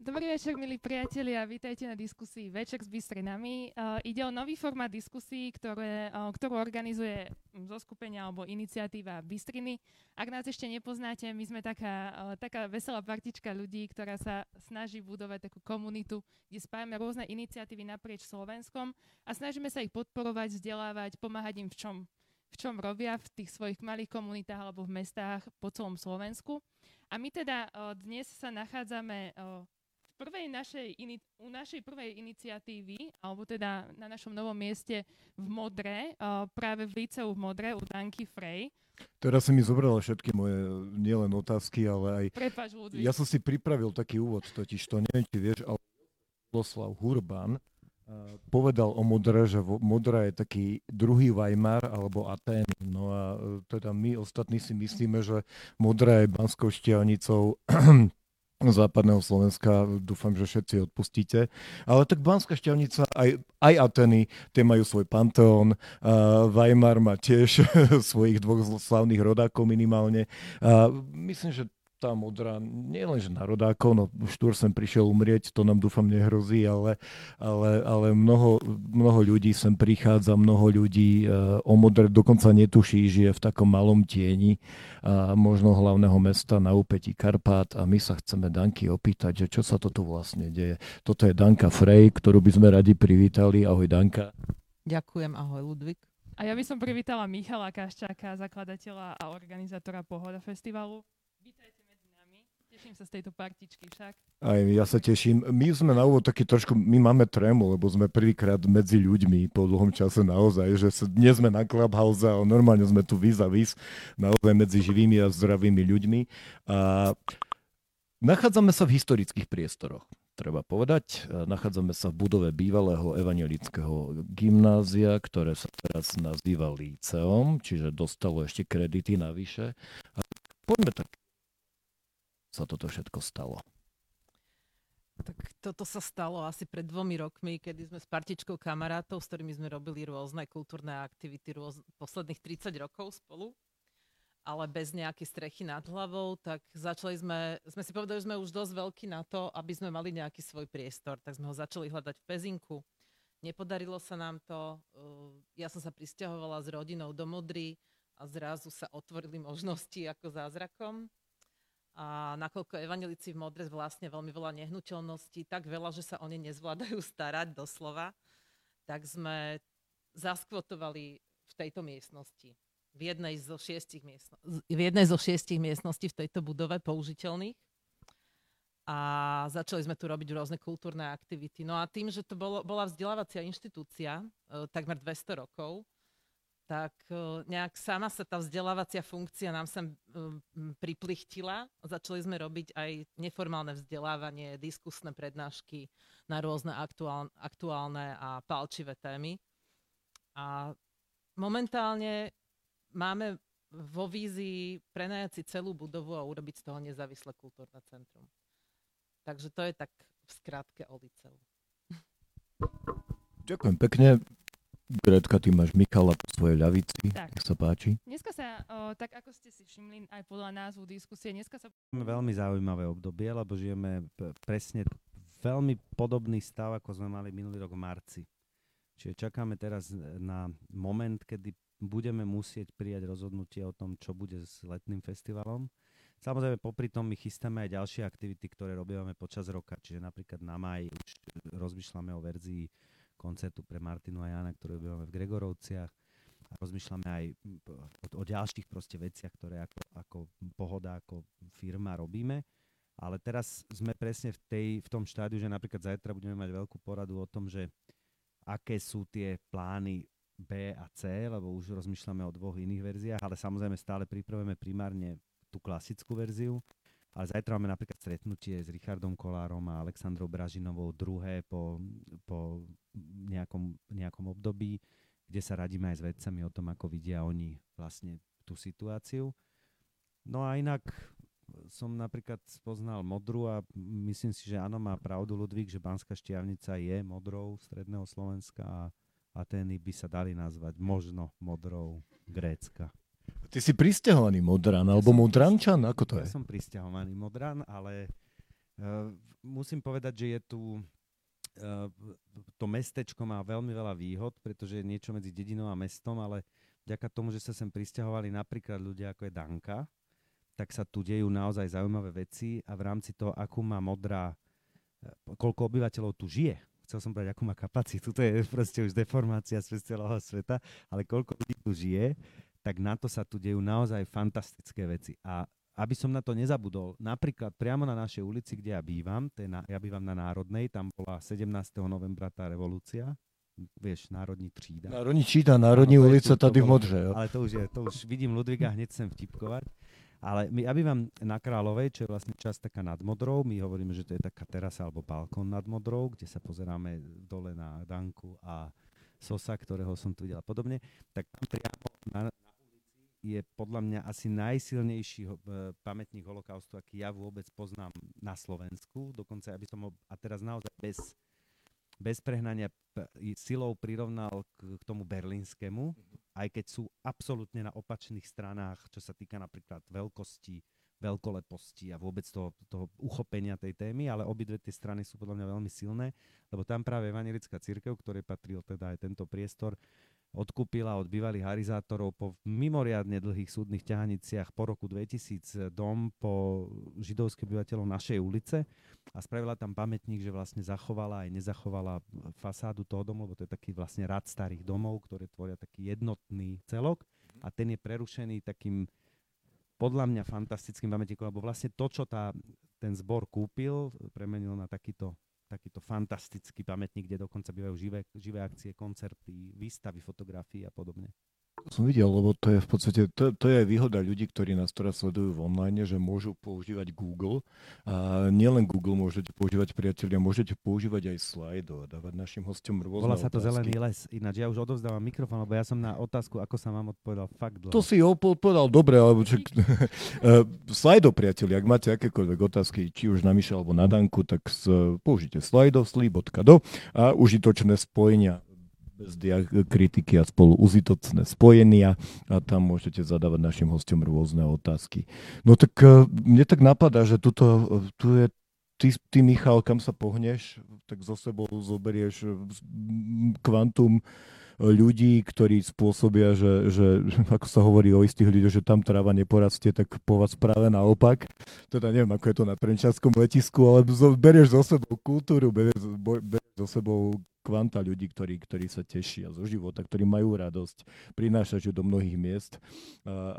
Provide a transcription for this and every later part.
Dobrý večer, milí priatelia, vítajte na diskusii Večer s Bystrinami. Uh, ide o nový formát diskusí, ktoré, uh, ktorú organizuje zoskupenia alebo iniciatíva Bystriny. Ak nás ešte nepoznáte, my sme taká, uh, taká veselá partička ľudí, ktorá sa snaží budovať takú komunitu, kde spájame rôzne iniciatívy naprieč Slovenskom a snažíme sa ich podporovať, vzdelávať, pomáhať im v čom, v čom robia v tých svojich malých komunitách alebo v mestách po celom Slovensku. A my teda dnes sa nachádzame prvej našej, ini, u našej prvej iniciatívy, alebo teda na našom novom mieste v Modre, uh, práve v Liceu v Modre u Danky Frey. Teraz si mi zobrala všetky moje nielen otázky, ale aj... Prepač, Ludvík. Ja som si pripravil taký úvod, totiž to neviem, či vieš, ale Loslav Hurban uh, povedal o Modre, že Modra je taký druhý Weimar alebo Atén. No a uh, teda my ostatní si myslíme, že Modra je Banskou šťavnicou západného Slovenska, dúfam, že všetci odpustíte. Ale tak Banská šťavnica, aj, aj Ateny, tie majú svoj panteón, uh, Weimar má tiež svojich dvoch slavných rodákov minimálne. Uh, myslím, že tá modrá, nie len že na rodákov, no Štúr sem prišiel umrieť, to nám dúfam nehrozí, ale, ale, ale mnoho, mnoho ľudí sem prichádza, mnoho ľudí uh, o modre dokonca netuší, žije v takom malom tieni uh, možno hlavného mesta na úpetí Karpát a my sa chceme Danky opýtať, že čo sa to tu vlastne deje. Toto je Danka Frej, ktorú by sme radi privítali. Ahoj Danka. Ďakujem, ahoj Ludvík. A ja by som privítala Michala Kaščáka, zakladateľa a organizátora Pohoda festivalu. Vítajte Teším sa z tejto partičky však. Aj ja sa teším. My sme na úvod taký trošku, my máme trému, lebo sme prvýkrát medzi ľuďmi po dlhom čase naozaj, že sa, dnes sme na Clubhouse, ale normálne sme tu vis a vis, naozaj medzi živými a zdravými ľuďmi. A nachádzame sa v historických priestoroch treba povedať. Nachádzame sa v budove bývalého evangelického gymnázia, ktoré sa teraz nazýva Líceum, čiže dostalo ešte kredity navyše. A poďme tak sa toto všetko stalo? Tak toto sa stalo asi pred dvomi rokmi, kedy sme s partičkou kamarátov, s ktorými sme robili rôzne kultúrne aktivity rôz, posledných 30 rokov spolu, ale bez nejakej strechy nad hlavou, tak začali sme, sme si povedali, že sme už dosť veľkí na to, aby sme mali nejaký svoj priestor, tak sme ho začali hľadať v Pezinku. Nepodarilo sa nám to, ja som sa pristahovala s rodinou do Modry a zrazu sa otvorili možnosti ako zázrakom a nakoľko evanelici v Modre vlastne veľmi veľa nehnuteľností, tak veľa, že sa oni nezvládajú starať doslova, tak sme zaskvotovali v tejto miestnosti. V jednej zo šiestich, miestno- v jednej zo šiestich miestností v tejto budove použiteľných. A začali sme tu robiť rôzne kultúrne aktivity. No a tým, že to bolo, bola vzdelávacia inštitúcia, e, takmer 200 rokov, tak e, nejak sama sa tá vzdelávacia funkcia nám sem e, priplichtila. Začali sme robiť aj neformálne vzdelávanie, diskusné prednášky na rôzne aktuálne, a palčivé témy. A momentálne máme vo vízii prenajať si celú budovu a urobiť z toho nezávislé kultúrne centrum. Takže to je tak v skratke o liceu. Ďakujem pekne. Gretka, ty máš Michala po svojej ľavici. Tak. Nech sa páči. Dneska sa, o, tak ako ste si všimli aj podľa názvu diskusie, dneska sa... Veľmi zaujímavé obdobie, lebo žijeme presne veľmi podobný stav, ako sme mali minulý rok v marci. Čiže čakáme teraz na moment, kedy budeme musieť prijať rozhodnutie o tom, čo bude s letným festivalom. Samozrejme, popri tom my chystáme aj ďalšie aktivity, ktoré robíme počas roka. Čiže napríklad na maj už rozmýšľame o verzii koncertu pre Martinu a Jana, ktoré budeme v Gregorovciach. A rozmýšľame aj o, o ďalších proste veciach, ktoré ako, ako pohoda, ako firma robíme. Ale teraz sme presne v, tej, v tom štádiu, že napríklad zajtra budeme mať veľkú poradu o tom, že aké sú tie plány B a C, lebo už rozmýšľame o dvoch iných verziách, ale samozrejme stále pripravujeme primárne tú klasickú verziu ale zajtra máme napríklad stretnutie s Richardom Kolárom a Alexandrou Bražinovou druhé po, po nejakom, nejakom období, kde sa radíme aj s vedcami o tom, ako vidia oni vlastne tú situáciu. No a inak som napríklad spoznal modru a myslím si, že áno, má pravdu Ludvík, že Banská štiavnica je modrou stredného Slovenska a Atény by sa dali nazvať možno modrou Grécka. Ty si pristahovaný Modran, alebo ja Modrančan? Ako to je? Ja som pristahovaný Modran, ale musím povedať, že je tu to mestečko má veľmi veľa výhod, pretože je niečo medzi dedinou a mestom, ale vďaka tomu, že sa sem pristahovali napríklad ľudia ako je Danka, tak sa tu dejú naozaj zaujímavé veci a v rámci toho, akú má modrá, koľko obyvateľov tu žije, chcel som povedať, akú má kapacitu, to je proste už deformácia z celého sveta, ale koľko ľudí tu žije, tak na to sa tu dejú naozaj fantastické veci. A aby som na to nezabudol, napríklad priamo na našej ulici, kde ja bývam, to je na, ja bývam na Národnej, tam bola 17. novembra tá revolúcia, vieš, Národní třída. Národní třída, Národní no, ulica tady v Modře, jo. Ale to už, je, to už vidím Ludviga, hneď sem vtipkovať. Ale my, ja bývam na Kráľovej, čo je vlastne časť taká nad Modrou. My hovoríme, že to je taká terasa alebo balkón nad Modrou, kde sa pozeráme dole na Danku a Sosa, ktorého som tu videl a podobne. Tak priamo na, je podľa mňa asi najsilnejší e, pamätník holokaustu, aký ja vôbec poznám na Slovensku. Dokonca, aby som ho, a teraz naozaj bez, bez prehnania silou prirovnal k, k tomu berlínskému, aj keď sú absolútne na opačných stranách, čo sa týka napríklad veľkosti, veľkoleposti a vôbec toho, toho uchopenia tej témy, ale obidve tie strany sú podľa mňa veľmi silné, lebo tam práve evangelická církev, ktorej patril teda aj tento priestor, odkúpila od bývalých harizátorov po mimoriadne dlhých súdnych ťahaniciach po roku 2000 dom po židovských obyvateľov našej ulice a spravila tam pamätník, že vlastne zachovala aj nezachovala fasádu toho domu, lebo to je taký vlastne rad starých domov, ktoré tvoria taký jednotný celok. A ten je prerušený takým podľa mňa fantastickým pamätníkom, lebo vlastne to, čo tá, ten zbor kúpil, premenil na takýto takýto fantastický pamätník, kde dokonca bývajú živé, živé akcie, koncerty, výstavy, fotografie a podobne. Som videl, lebo to je v podstate, to, to je výhoda ľudí, ktorí nás teraz sledujú v online, že môžu používať Google. A nielen Google môžete používať, priatelia, môžete používať aj Slido a dávať našim hostom rôzne Volá sa to otázky. Zelený les. Ináč ja už odovzdávam mikrofón, lebo ja som na otázku, ako sa mám odpovedal fakt dlho. To si odpovedal dobre, alebo čak, eh, Slido, priatelia, ak máte akékoľvek otázky, či už na Miša alebo na Danku, tak použite Slido, sli.do a užitočné spojenia bez kritiky a spolu uzitocné spojenia a tam môžete zadávať našim hostom rôzne otázky. No tak e, mne tak napadá, že tuto, e, tu je ty, ty Michal, kam sa pohneš, tak zo sebou zoberieš kvantum ľudí, ktorí spôsobia, že, že ako sa hovorí o istých ľuďoch, že tam tráva neporastie, tak po vás práve naopak. Teda neviem, ako je to na Trenčanskom letisku, ale berieš zo sebou kultúru, berieš, berieš zo sebou kvanta ľudí, ktorí, ktorí sa tešia zo života, ktorí majú radosť, prinášajú do mnohých miest.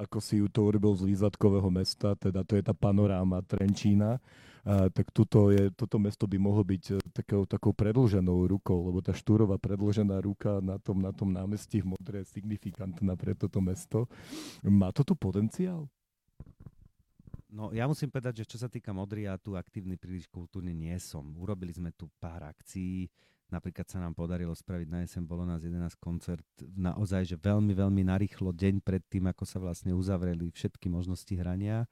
Ako si ju to urobil z Lízatkového mesta, teda to je tá panoráma Trenčína, tak tuto je, toto mesto by mohlo byť e, takou, takou predlženou rukou, lebo tá štúrová predlžená ruka na tom, na tom námestí v Modre je signifikantná pre toto mesto. Má to potenciál? No ja musím povedať, že čo sa týka Modry, ja tu aktívny príliš kultúrne nie som. Urobili sme tu pár akcií, Napríklad sa nám podarilo spraviť na jeseň, bolo nás 11 koncert, naozaj, že veľmi, veľmi narýchlo, deň pred tým, ako sa vlastne uzavreli všetky možnosti hrania,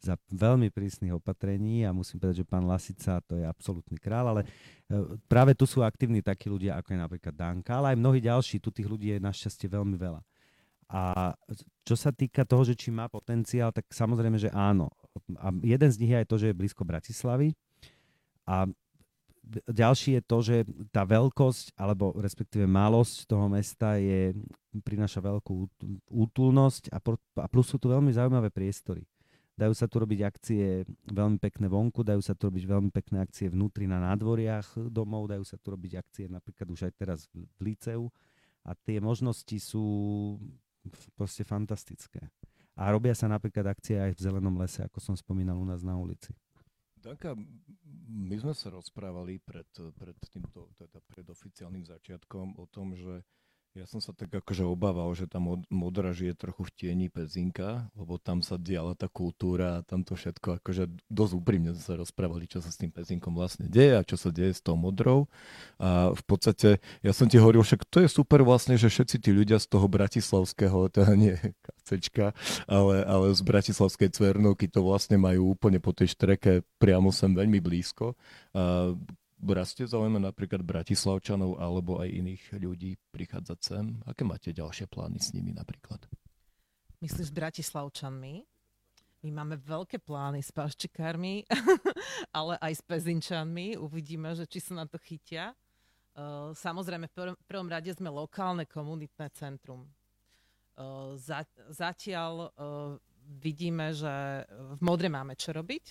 za veľmi prísnych opatrení a musím povedať, že pán Lasica to je absolútny král, ale e, práve tu sú aktívni takí ľudia, ako je napríklad Danka, ale aj mnohí ďalší, tu tých ľudí je našťastie veľmi veľa. A čo sa týka toho, že či má potenciál, tak samozrejme, že áno. A jeden z nich je aj to, že je blízko Bratislavy. A ďalší je to, že tá veľkosť, alebo respektíve malosť toho mesta je, prináša veľkú útulnosť a, a plus sú tu veľmi zaujímavé priestory. Dajú sa tu robiť akcie veľmi pekné vonku, dajú sa tu robiť veľmi pekné akcie vnútri na nádvoriach domov, dajú sa tu robiť akcie napríklad už aj teraz v Liceu a tie možnosti sú proste fantastické. A robia sa napríklad akcie aj v Zelenom lese, ako som spomínal u nás na ulici. Taká, my sme sa rozprávali pred, pred týmto, teda pred oficiálnym začiatkom o tom, že ja som sa tak akože obával, že tá mod, modra žije trochu v tieni Pezinka, lebo tam sa diala tá kultúra a tam to všetko, akože dosť úprimne sa rozprávali, čo sa s tým Pezinkom vlastne deje a čo sa deje s tou modrou. A v podstate, ja som ti hovoril, však to je super vlastne, že všetci tí ľudia z toho bratislavského, teda nie KCčka, ale, ale z bratislavskej Cvernovky to vlastne majú úplne po tej štreke priamo sem veľmi blízko. A rastie zaujímavé napríklad Bratislavčanov alebo aj iných ľudí prichádzať sem? Aké máte ďalšie plány s nimi napríklad? Myslíš s Bratislavčanmi? My máme veľké plány s paščikármi, ale aj s pezinčanmi. Uvidíme, že či sa na to chytia. Uh, samozrejme, v prvom rade sme lokálne komunitné centrum. Uh, zatiaľ uh, vidíme, že v Modre máme čo robiť,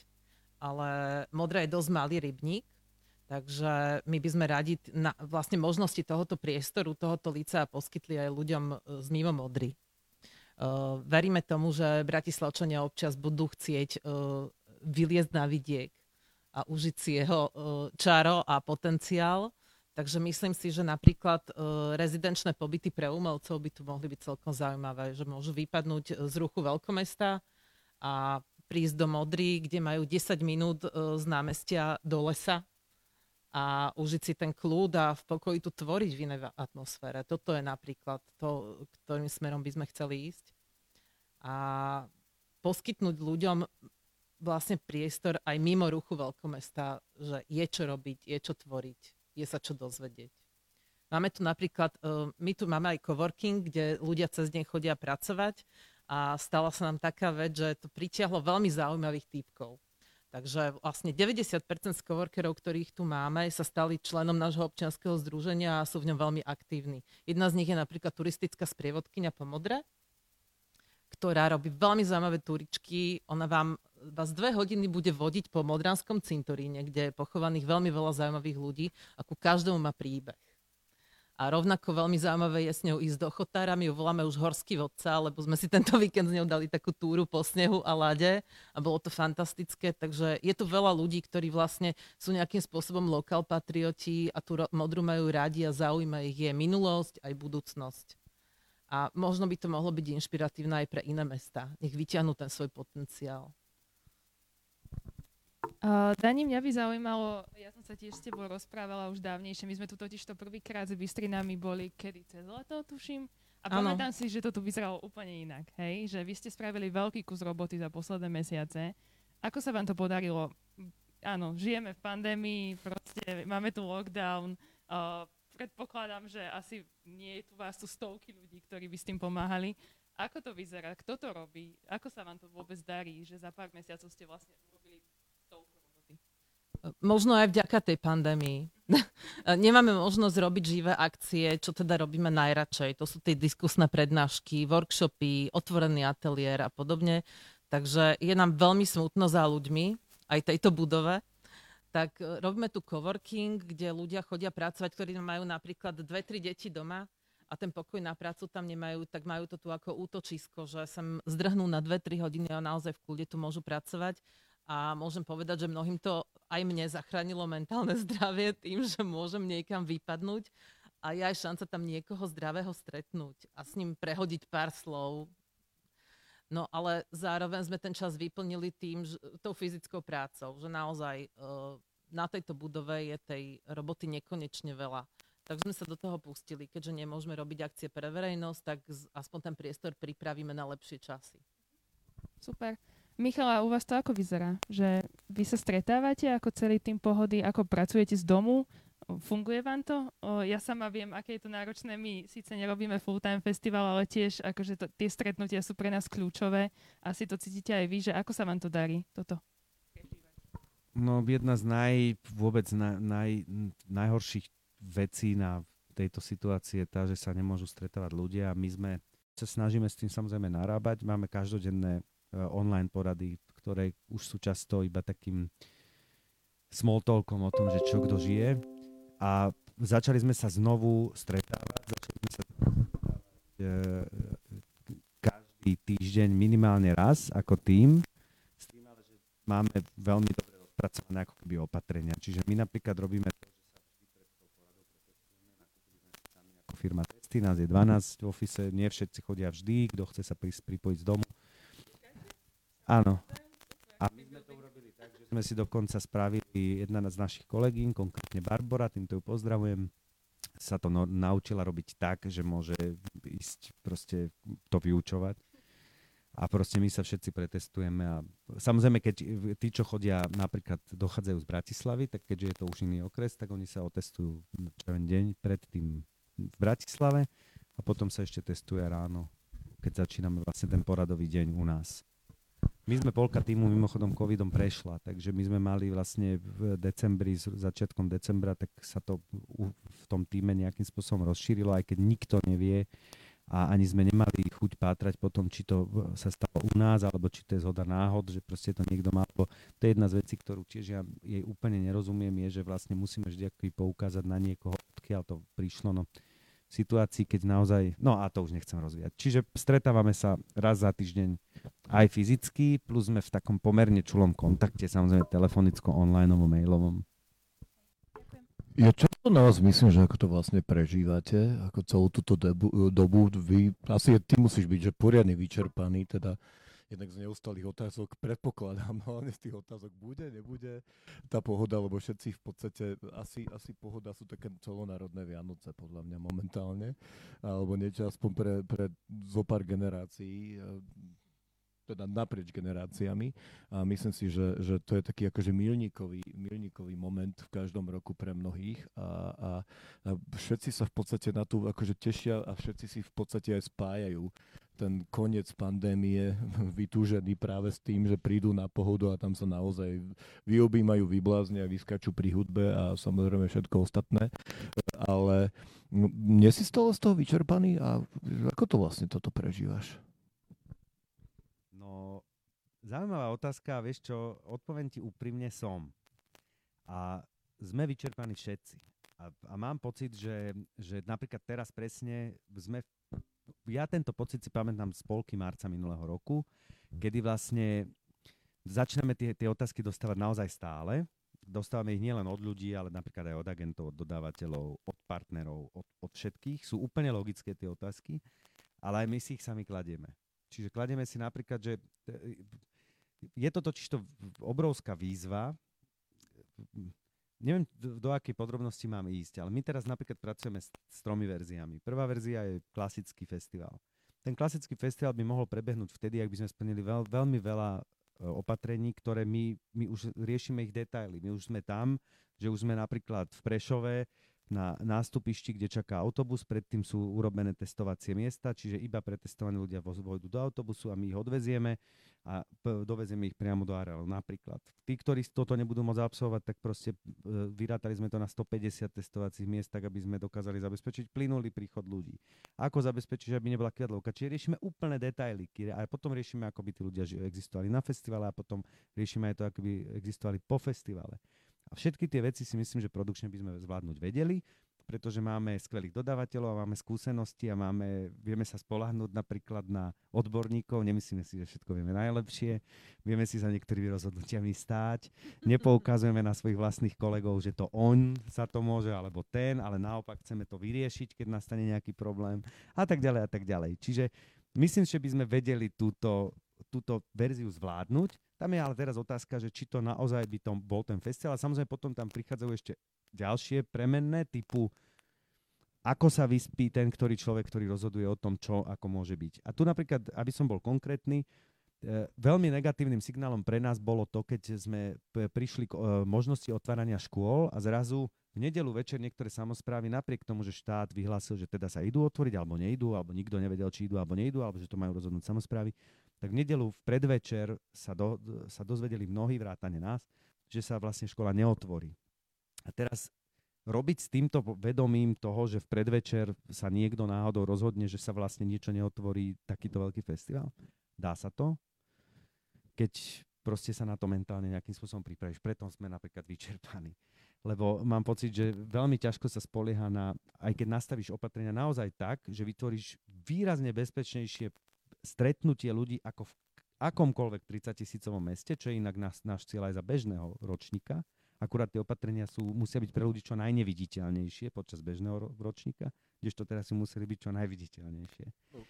ale Modra je dosť malý rybník, takže my by sme radi na vlastne možnosti tohoto priestoru, tohoto lica poskytli aj ľuďom z mimo Modry. Uh, veríme tomu, že Bratislavčania občas budú chcieť uh, vyliezť na vidiek a užiť si jeho uh, čaro a potenciál. Takže myslím si, že napríklad rezidenčné pobyty pre umelcov by tu mohli byť celkom zaujímavé, že môžu vypadnúť z ruchu veľkomesta a prísť do Modry, kde majú 10 minút z námestia do lesa a užiť si ten kľud a v pokoji tu tvoriť v inej atmosfére. Toto je napríklad to, ktorým smerom by sme chceli ísť. A poskytnúť ľuďom vlastne priestor aj mimo ruchu veľkomesta, že je čo robiť, je čo tvoriť, je sa čo dozvedieť. Máme tu napríklad, e, my tu máme aj coworking, kde ľudia cez deň chodia pracovať a stala sa nám taká vec, že to pritiahlo veľmi zaujímavých týpkov. Takže vlastne 90% z coworkerov, ktorých tu máme, sa stali členom nášho občianskeho združenia a sú v ňom veľmi aktívni. Jedna z nich je napríklad turistická sprievodkynia po Modre, ktorá robí veľmi zaujímavé turičky. Ona vám vás dve hodiny bude vodiť po Modranskom cintoríne, kde je pochovaných veľmi veľa zaujímavých ľudí a ku každému má príbeh. A rovnako veľmi zaujímavé je s ňou ísť do Chotára. My ju voláme už Horský vodca, lebo sme si tento víkend s ňou dali takú túru po snehu a lade a bolo to fantastické. Takže je tu veľa ľudí, ktorí vlastne sú nejakým spôsobom lokal patrioti a tú modru majú radi a zaujíma ich je minulosť aj budúcnosť. A možno by to mohlo byť inšpiratívne aj pre iné mesta. Nech vyťahnú ten svoj potenciál. Uh, Dani, mňa by zaujímalo, ja som sa tiež s tebou rozprávala už dávnejšie, my sme tu totiž to prvýkrát s Bystrinami boli kedy cez leto, tuším. A ano. pamätám si, že to tu vyzeralo úplne inak, hej? Že vy ste spravili veľký kus roboty za posledné mesiace. Ako sa vám to podarilo? Áno, žijeme v pandémii, proste máme tu lockdown. Uh, predpokladám, že asi nie je tu vás tu stovky ľudí, ktorí by s tým pomáhali. Ako to vyzerá? Kto to robí? Ako sa vám to vôbec darí, že za pár mesiacov ste vlastne možno aj vďaka tej pandémii. Nemáme možnosť robiť živé akcie, čo teda robíme najradšej. To sú tie diskusné prednášky, workshopy, otvorený ateliér a podobne. Takže je nám veľmi smutno za ľuďmi, aj tejto budove. Tak e, robíme tu coworking, kde ľudia chodia pracovať, ktorí majú napríklad dve, tri deti doma a ten pokoj na prácu tam nemajú, tak majú to tu ako útočisko, že sem zdrhnú na 2-3 hodiny a naozaj v kľude tu môžu pracovať a môžem povedať, že mnohým to aj mne zachránilo mentálne zdravie tým, že môžem niekam vypadnúť a je aj šanca tam niekoho zdravého stretnúť a s ním prehodiť pár slov. No ale zároveň sme ten čas vyplnili tým, že, tou fyzickou prácou, že naozaj uh, na tejto budove je tej roboty nekonečne veľa. Tak sme sa do toho pustili. Keďže nemôžeme robiť akcie pre verejnosť, tak aspoň ten priestor pripravíme na lepšie časy. Super. Michala, u vás to ako vyzerá? Že vy sa stretávate ako celý tým pohody, ako pracujete z domu? Funguje vám to? O, ja sama viem, aké je to náročné. My síce nerobíme full-time festival, ale tiež akože to, tie stretnutia sú pre nás kľúčové. Asi to cítite aj vy, že ako sa vám to darí, toto? No jedna z naj, vôbec na, naj, najhorších vecí na tejto situácii je tá, že sa nemôžu stretávať ľudia a my sme sa snažíme s tým samozrejme narábať. Máme každodenné online porady, ktoré už sú často iba takým small talkom o tom, že čo kto žije. A začali sme sa znovu stretávať, začali sme sa stretávať e, každý týždeň minimálne raz ako tým, s tým ale, že máme veľmi dobre rozpracované ako keby opatrenia. Čiže my napríklad robíme to, že sa vždy pred tou poradou pretestujeme, nakúpili sme sami ako firma testy, nás je 12 v ofise, nie všetci chodia vždy, kto chce sa pripojiť z domu, Áno. A my sme to urobili tak, že sme si dokonca spravili, jedna z našich kolegín, konkrétne Barbara, týmto ju pozdravujem, sa to no, naučila robiť tak, že môže ísť proste to vyučovať. A proste my sa všetci pretestujeme a samozrejme, keď tí, čo chodia, napríklad dochádzajú z Bratislavy, tak keďže je to už iný okres, tak oni sa otestujú čo deň predtým v Bratislave a potom sa ešte testuje ráno, keď začíname vlastne ten poradový deň u nás. My sme polka týmu mimochodom covidom prešla, takže my sme mali vlastne v decembri, začiatkom decembra, tak sa to v tom týme nejakým spôsobom rozšírilo, aj keď nikto nevie a ani sme nemali chuť pátrať po tom, či to sa stalo u nás, alebo či to je zhoda náhod, že proste to niekto má, to je jedna z vecí, ktorú tiež ja jej úplne nerozumiem, je, že vlastne musíme vždy poukázať na niekoho, odkiaľ to prišlo. No, situácii, keď naozaj, no a to už nechcem rozvíjať. Čiže stretávame sa raz za týždeň aj fyzicky, plus sme v takom pomerne čulom kontakte, samozrejme telefonicko, online, mailovom. Ja často na vás myslím, že ako to vlastne prežívate, ako celú túto debu, dobu, vy, asi ty musíš byť, že poriadne vyčerpaný, teda jednak z neustalých otázok predpokladám, hlavne z tých otázok bude, nebude tá pohoda, lebo všetci v podstate, asi, asi pohoda sú také celonárodné Vianoce podľa mňa momentálne, alebo niečo aspoň pre, pre zopár generácií teda naprieč generáciami a myslím si, že, že to je taký akože milníkový, milníkový moment v každom roku pre mnohých a, a, a všetci sa v podstate na tú akože tešia a všetci si v podstate aj spájajú ten koniec pandémie vytúžený práve s tým, že prídu na pohodu a tam sa naozaj vyobímajú, vybláznia, vyskačú pri hudbe a samozrejme všetko ostatné. Ale nie si z toho, z toho vyčerpaný a ako to vlastne toto prežívaš? Zaujímavá otázka, vieš čo, odpoviem ti úprimne som. A sme vyčerpaní všetci. A, a mám pocit, že, že napríklad teraz presne sme, ja tento pocit si pamätám z polky marca minulého roku, kedy vlastne začneme tie, tie otázky dostávať naozaj stále. Dostávame ich nielen od ľudí, ale napríklad aj od agentov, od dodávateľov, od partnerov, od, od všetkých. Sú úplne logické tie otázky, ale aj my si ich sami kladieme. Čiže kladieme si napríklad, že je to totiž to obrovská výzva. Neviem, do, do akej podrobnosti mám ísť, ale my teraz napríklad pracujeme s, s tromi verziami. Prvá verzia je klasický festival. Ten klasický festival by mohol prebehnúť vtedy, ak by sme splnili veľ, veľmi veľa e, opatrení, ktoré my, my už riešime ich detaily. My už sme tam, že už sme napríklad v Prešove, na nástupišti, kde čaká autobus, predtým sú urobené testovacie miesta, čiže iba pretestovaní ľudia vojdu do autobusu a my ich odvezieme a dovezieme ich priamo do areálu. Napríklad. Tí, ktorí toto nebudú môcť absolvovať, tak proste e, vyrátali sme to na 150 testovacích miest, tak aby sme dokázali zabezpečiť plynulý príchod ľudí. Ako zabezpečiť, aby nebola kviadlovka. Čiže riešime úplné detaily a potom riešime, ako by tí ľudia existovali na festivale a potom riešime aj to, ako by existovali po festivale. A všetky tie veci si myslím, že produkčne by sme zvládnuť vedeli pretože máme skvelých dodávateľov máme skúsenosti a máme, vieme sa spolahnúť napríklad na odborníkov, nemyslíme si, že všetko vieme najlepšie, vieme si za niektorými rozhodnutiami stáť, nepoukazujeme na svojich vlastných kolegov, že to on sa to môže, alebo ten, ale naopak chceme to vyriešiť, keď nastane nejaký problém a tak ďalej a tak ďalej. Čiže myslím, že by sme vedeli túto, túto verziu zvládnuť. Tam je ale teraz otázka, že či to naozaj by tom bol ten festival. A samozrejme potom tam prichádzajú ešte ďalšie premenné typu ako sa vyspí ten, ktorý človek, ktorý rozhoduje o tom, čo ako môže byť. A tu napríklad, aby som bol konkrétny, e, veľmi negatívnym signálom pre nás bolo to, keď sme prišli k e, možnosti otvárania škôl a zrazu v nedelu večer niektoré samozprávy napriek tomu, že štát vyhlásil, že teda sa idú otvoriť alebo nejdú, alebo nikto nevedel, či idú alebo nejdú, alebo že to majú rozhodnúť samozprávy, tak v nedelu v predvečer sa, do, sa dozvedeli mnohí vrátane nás, že sa vlastne škola neotvorí. A teraz robiť s týmto vedomím toho, že v predvečer sa niekto náhodou rozhodne, že sa vlastne niečo neotvorí takýto veľký festival? Dá sa to? Keď proste sa na to mentálne nejakým spôsobom pripravíš. Preto sme napríklad vyčerpaní. Lebo mám pocit, že veľmi ťažko sa spolieha na, aj keď nastavíš opatrenia naozaj tak, že vytvoríš výrazne bezpečnejšie stretnutie ľudí ako v akomkoľvek 30 tisícovom meste, čo je inak náš, náš cieľ aj za bežného ročníka, Akurát tie opatrenia sú, musia byť pre ľudí čo najneviditeľnejšie počas bežného ro- ročníka, kdežto teraz si museli byť čo najviditeľnejšie. No,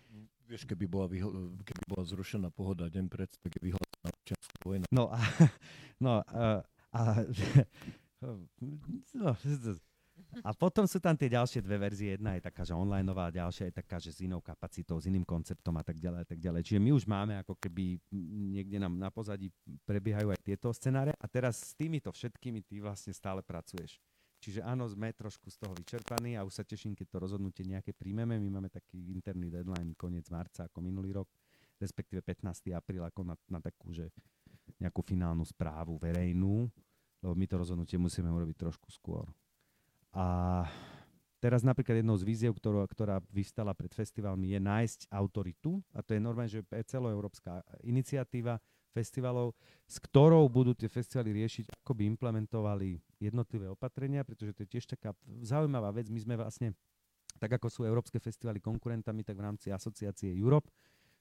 vieš, keby bola, vyho- keby bola zrušená pohoda deň pred, tak je vyhlásená občianská vojna. No a, no, a, a no, a potom sú tam tie ďalšie dve verzie. Jedna je taká, že online a ďalšia je taká, že s inou kapacitou, s iným konceptom a tak ďalej a tak ďalej. Čiže my už máme ako keby niekde nám na pozadí prebiehajú aj tieto scenáre a teraz s týmito všetkými ty vlastne stále pracuješ. Čiže áno, sme trošku z toho vyčerpaní a už sa teším, keď to rozhodnutie nejaké príjmeme. My máme taký interný deadline koniec marca ako minulý rok respektíve 15. apríl ako na, na takú, že nejakú finálnu správu verejnú, lebo my to rozhodnutie musíme urobiť trošku skôr. A teraz napríklad jednou z víziev, ktorá, ktorá vystala pred festivalmi, je nájsť autoritu, a to je normálne, že celoeurópska iniciatíva festivalov, s ktorou budú tie festivaly riešiť, ako by implementovali jednotlivé opatrenia, pretože to je tiež taká zaujímavá vec. My sme vlastne, tak ako sú európske festivaly konkurentami, tak v rámci asociácie Europe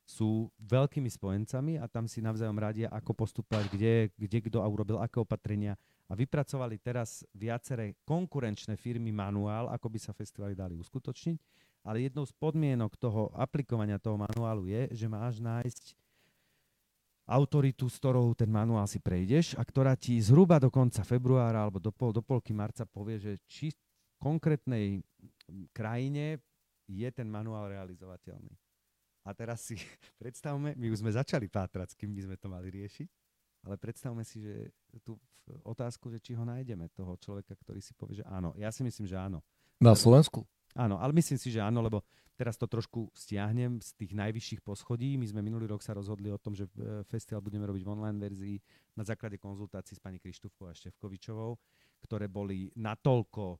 sú veľkými spojencami a tam si navzájom radia, ako postupovať, kde, kde kto urobil aké opatrenia a vypracovali teraz viaceré konkurenčné firmy manuál, ako by sa festivaly dali uskutočniť, ale jednou z podmienok toho aplikovania toho manuálu je, že máš nájsť autoritu, s ktorou ten manuál si prejdeš a ktorá ti zhruba do konca februára alebo do, pol, do polky marca povie, že či v konkrétnej krajine je ten manuál realizovateľný. A teraz si predstavme, my už sme začali pátrať, s kým by sme to mali riešiť, ale predstavme si, že tú otázku, že či ho nájdeme, toho človeka, ktorý si povie, že áno. Ja si myslím, že áno. Na Slovensku? Áno, ale myslím si, že áno, lebo teraz to trošku stiahnem z tých najvyšších poschodí. My sme minulý rok sa rozhodli o tom, že e, festival budeme robiť v online verzii na základe konzultácií s pani Krištúfkou a Števkovičovou, ktoré boli natoľko e,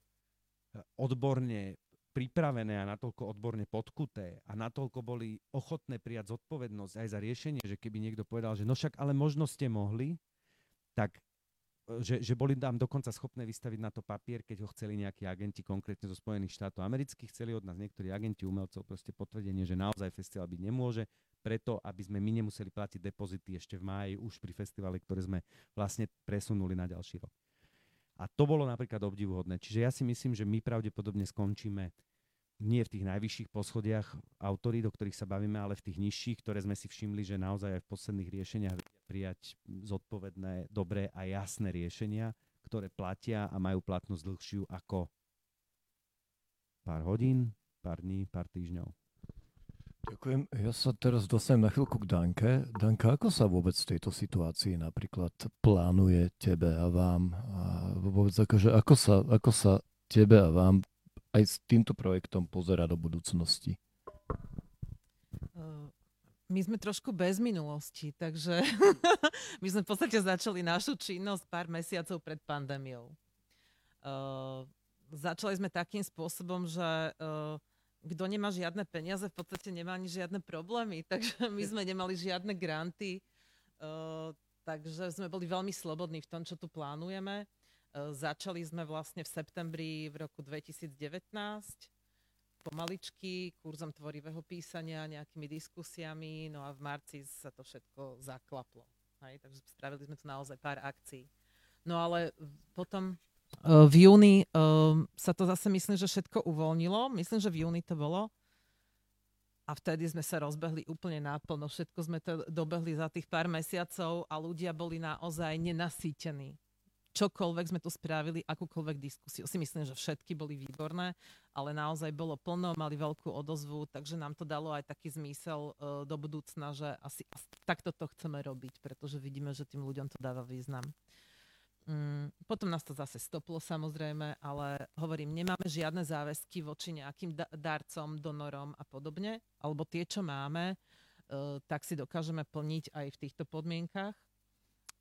odborne pripravené a natoľko odborne podkuté a natoľko boli ochotné prijať zodpovednosť aj za riešenie, že keby niekto povedal, že no však ale možno ste mohli, tak že, že boli nám dokonca schopné vystaviť na to papier, keď ho chceli nejakí agenti, konkrétne zo Spojených štátov amerických, chceli od nás niektorí agenti umelcov proste potvrdenie, že naozaj festival byť nemôže, preto aby sme my nemuseli platiť depozity ešte v máji už pri festivale, ktoré sme vlastne presunuli na ďalší rok. A to bolo napríklad obdivuhodné. Čiže ja si myslím, že my pravdepodobne skončíme nie v tých najvyšších poschodiach autorít, o ktorých sa bavíme, ale v tých nižších, ktoré sme si všimli, že naozaj aj v posledných riešeniach prijať zodpovedné, dobré a jasné riešenia, ktoré platia a majú platnosť dlhšiu ako pár hodín, pár dní, pár týždňov. Ďakujem. Ja sa teraz dostanem na chvíľku k Danke. Danka, ako sa vôbec v tejto situácii napríklad plánuje tebe a vám? A vôbec akože, ako, sa, ako sa tebe a vám aj s týmto projektom pozera do budúcnosti? My sme trošku bez minulosti, takže my sme v podstate začali našu činnosť pár mesiacov pred pandémiou. Uh, začali sme takým spôsobom, že uh, kto nemá žiadne peniaze, v podstate nemá ani žiadne problémy, takže my sme nemali žiadne granty, uh, takže sme boli veľmi slobodní v tom, čo tu plánujeme. Uh, začali sme vlastne v septembri v roku 2019 pomaličky kurzom tvorivého písania, nejakými diskusiami, no a v marci sa to všetko zaklaplo. Hej? Takže spravili sme tu naozaj pár akcií. No ale potom v júni uh, sa to zase myslím, že všetko uvoľnilo. Myslím, že v júni to bolo. A vtedy sme sa rozbehli úplne náplno. Všetko sme to dobehli za tých pár mesiacov a ľudia boli naozaj nenasýtení čokoľvek sme tu spravili, akúkoľvek diskusiu. Si myslím, že všetky boli výborné, ale naozaj bolo plno, mali veľkú odozvu, takže nám to dalo aj taký zmysel uh, do budúcna, že asi takto to chceme robiť, pretože vidíme, že tým ľuďom to dáva význam. Mm, potom nás to zase stoplo samozrejme, ale hovorím, nemáme žiadne záväzky voči nejakým da- darcom, donorom a podobne, alebo tie, čo máme, uh, tak si dokážeme plniť aj v týchto podmienkach.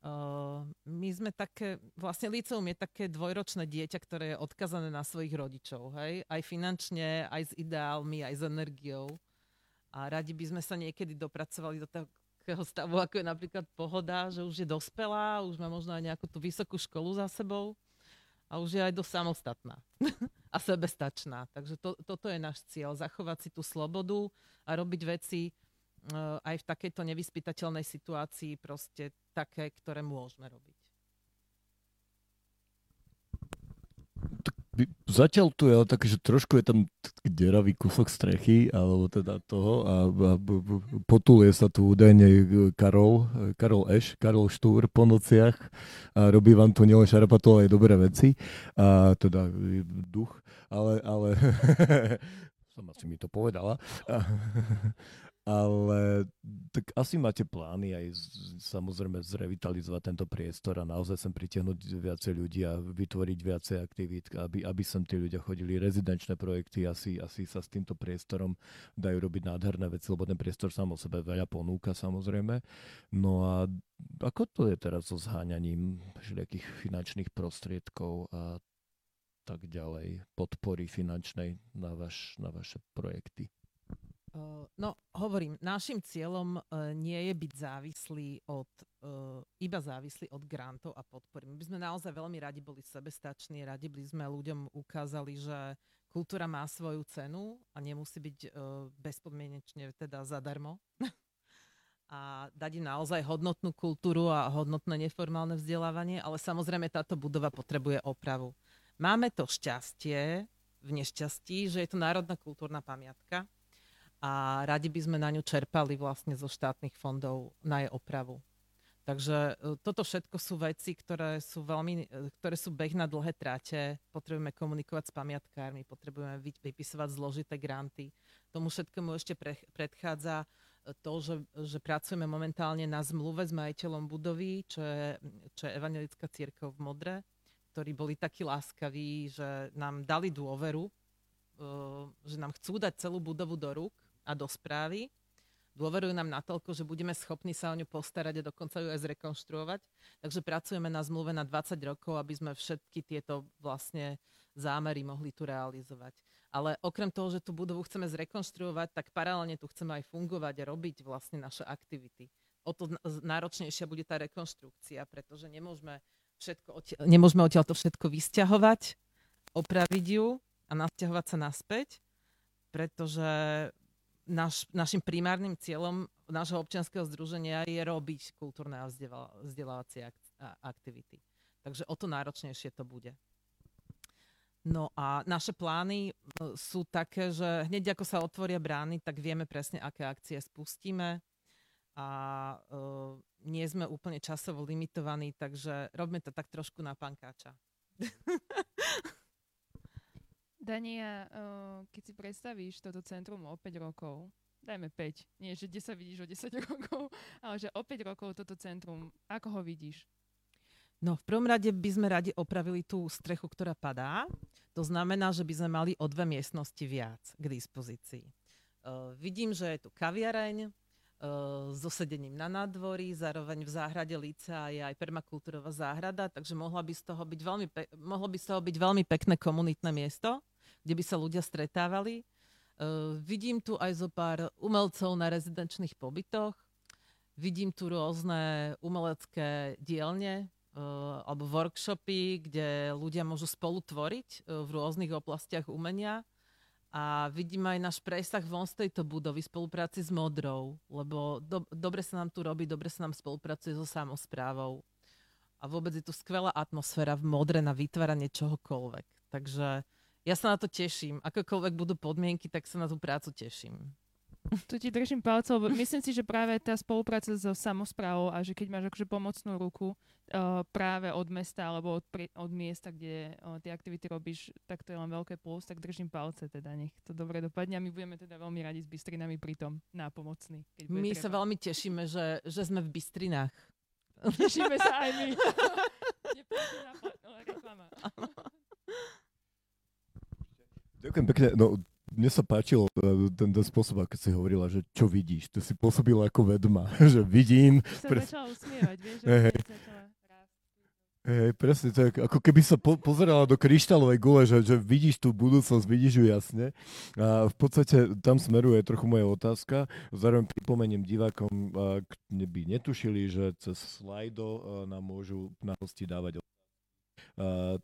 Uh, my sme také, vlastne liceum je také dvojročné dieťa, ktoré je odkazané na svojich rodičov, hej? Aj finančne, aj s ideálmi, aj s energiou. A radi by sme sa niekedy dopracovali do takého stavu, ako je napríklad pohoda, že už je dospelá, už má možno aj nejakú tú vysokú školu za sebou a už je aj dosť samostatná a sebestačná. Takže to, toto je náš cieľ, zachovať si tú slobodu a robiť veci, Eh, aj v takejto nevyspytateľnej situácii proste také, ktoré môžeme robiť. Zatiaľ tu je ale také, že trošku je tam deravý kúsok strechy, alebo teda toho a, a potuluje sa tu údajne Karol, Karol Eš, Karol Štúr po nociach a robí vám tu nielen šarapatov, ale aj dobré veci, a teda duch, ale, ale som asi mi to povedala. ale tak asi máte plány aj samozrejme zrevitalizovať tento priestor a naozaj sem pritiahnuť viacej ľudí a vytvoriť viacej aktivít, aby, aby sem tí ľudia chodili. Rezidenčné projekty asi, asi sa s týmto priestorom dajú robiť nádherné veci, lebo ten priestor sám o sebe veľa ponúka samozrejme. No a ako to je teraz so zháňaním všelijakých finančných prostriedkov a tak ďalej, podpory finančnej na, vaš, na vaše projekty? No, hovorím, našim cieľom uh, nie je byť závislý od, uh, iba závislý od grantov a podpory. My by sme naozaj veľmi radi boli sebestační, radi by sme ľuďom ukázali, že kultúra má svoju cenu a nemusí byť uh, bezpodmienečne teda zadarmo. a dať im naozaj hodnotnú kultúru a hodnotné neformálne vzdelávanie, ale samozrejme táto budova potrebuje opravu. Máme to šťastie v nešťastí, že je to národná kultúrna pamiatka, a radi by sme na ňu čerpali vlastne zo štátnych fondov na jej opravu. Takže e, toto všetko sú veci, ktoré sú, veľmi, e, ktoré sú beh na dlhé tráte. Potrebujeme komunikovať s pamiatkármi, potrebujeme vypisovať zložité granty. Tomu všetkému ešte pre, predchádza e, to, že, že pracujeme momentálne na zmluve s majiteľom budovy, čo je, čo je Evangelická církev v Modre, ktorí boli takí láskaví, že nám dali dôveru, že nám chcú dať celú budovu do rúk a do správy. Dôverujú nám natoľko, že budeme schopní sa o ňu postarať a dokonca ju aj zrekonštruovať. Takže pracujeme na zmluve na 20 rokov, aby sme všetky tieto vlastne zámery mohli tu realizovať. Ale okrem toho, že tú budovu chceme zrekonštruovať, tak paralelne tu chceme aj fungovať a robiť vlastne naše aktivity. O to náročnejšia bude tá rekonštrukcia, pretože nemôžeme, všetko nemôžeme odtiaľ to všetko vysťahovať, opraviť ju a nasťahovať sa naspäť, pretože naš, našim primárnym cieľom nášho občianského združenia je robiť kultúrne a vzdelávacie aktivity. Takže o to náročnejšie to bude. No a naše plány sú také, že hneď ako sa otvoria brány, tak vieme presne, aké akcie spustíme a uh, nie sme úplne časovo limitovaní, takže robíme to tak trošku na pankáča. Dania, keď si predstavíš toto centrum o 5 rokov, dajme 5, nie, že kde sa vidíš o 10 rokov, ale že o 5 rokov toto centrum, ako ho vidíš? No v prvom rade by sme radi opravili tú strechu, ktorá padá. To znamená, že by sme mali o dve miestnosti viac k dispozícii. Uh, vidím, že je tu kaviareň, so sedením na nádvorí, zároveň v záhrade Líca je aj permakultúrová záhrada, takže mohla by z toho byť veľmi pe- mohlo by z toho byť veľmi pekné komunitné miesto kde by sa ľudia stretávali. Uh, vidím tu aj zo pár umelcov na rezidenčných pobytoch. Vidím tu rôzne umelecké dielne uh, alebo workshopy, kde ľudia môžu spolu tvoriť uh, v rôznych oblastiach umenia. A vidím aj náš presah von z tejto budovy, spolupráci s Modrou, lebo do, dobre sa nám tu robí, dobre sa nám spolupracuje so samozprávou. A vôbec je tu skvelá atmosféra v Modre na vytváranie čohokoľvek. Takže ja sa na to teším. Akokoľvek budú podmienky, tak sa na tú prácu teším. Tu ti držím palcov. Myslím si, že práve tá spolupráca so samozprávou a že keď máš akože pomocnú ruku uh, práve od mesta alebo od, od miesta, kde uh, tie aktivity robíš, tak to je len veľké plus, tak držím palce teda, nech to dobre dopadne a my budeme teda veľmi radi s Bystrinami pri tom nápomocní. My treba. sa veľmi tešíme, že, že sme v Bystrinách. Tešíme sa aj my. reklama. Ďakujem pekne. No, mne sa páčil e, ten, ten spôsob, ako si hovorila, že čo vidíš. Ty si pôsobila ako vedma, že vidím. Sa pre... začala usmievať, vieš, že hey. začala Hej, presne tak, ako keby sa po- pozerala do kryštálovej gule, že, že vidíš tú budúcnosť, vidíš ju jasne. A v podstate tam smeruje trochu moja otázka. Zároveň pripomeniem divákom, ak by netušili, že cez slajdo nám môžu na hosti dávať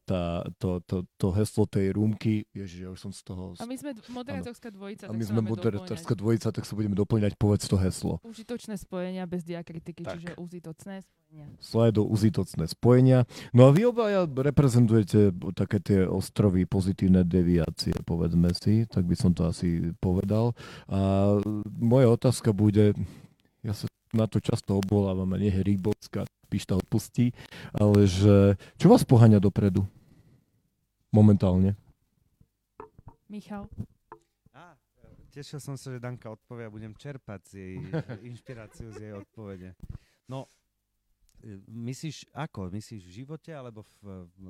tá, to, to, to heslo tej rúmky, ježiš, ja už som z toho... A my sme moderátorská dvojica, A my sme moderátorská dvojica, tak sa budeme doplňať, povedz to heslo. Užitočné spojenia bez diakritiky, tak. čiže užitočné spojenia. Slajdo užitočné spojenia. No a vy obaja reprezentujete také tie ostrovy pozitívne deviácie, povedzme si, tak by som to asi povedal. A moja otázka bude, ja sa na to často obvolávam a nie je Rýbocka, Pišta odpustí, ale že čo vás poháňa dopredu momentálne? Michal. tešil som sa, že Danka odpovie a budem čerpať z jej inšpiráciu z jej odpovede. No, e, myslíš ako? Myslíš v živote, alebo v, v,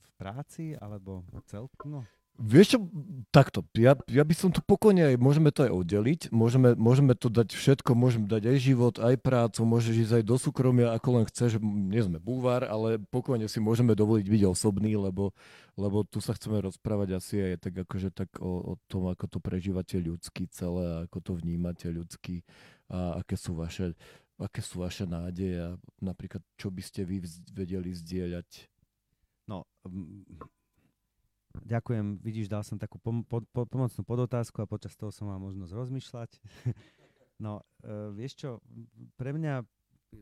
v práci, alebo celku? No. Vieš čo, takto, ja, ja by som to pokojne aj, môžeme to aj oddeliť, môžeme, môžeme to dať všetko, môžeme dať aj život, aj prácu, môžeš ísť aj do súkromia, ako len chceš, nie sme búvar, ale pokojne si môžeme dovoliť byť osobný, lebo, lebo tu sa chceme rozprávať asi aj tak akože tak o, o tom, ako to prežívate ľudský celé, ako to vnímate ľudský a aké sú vaše, aké sú vaše nádeje a napríklad, čo by ste vy vedeli zdieľať. No, Ďakujem, vidíš, dal som takú pom- po- po- pomocnú podotázku a počas toho som mal možnosť rozmýšľať. no, uh, vieš čo, pre mňa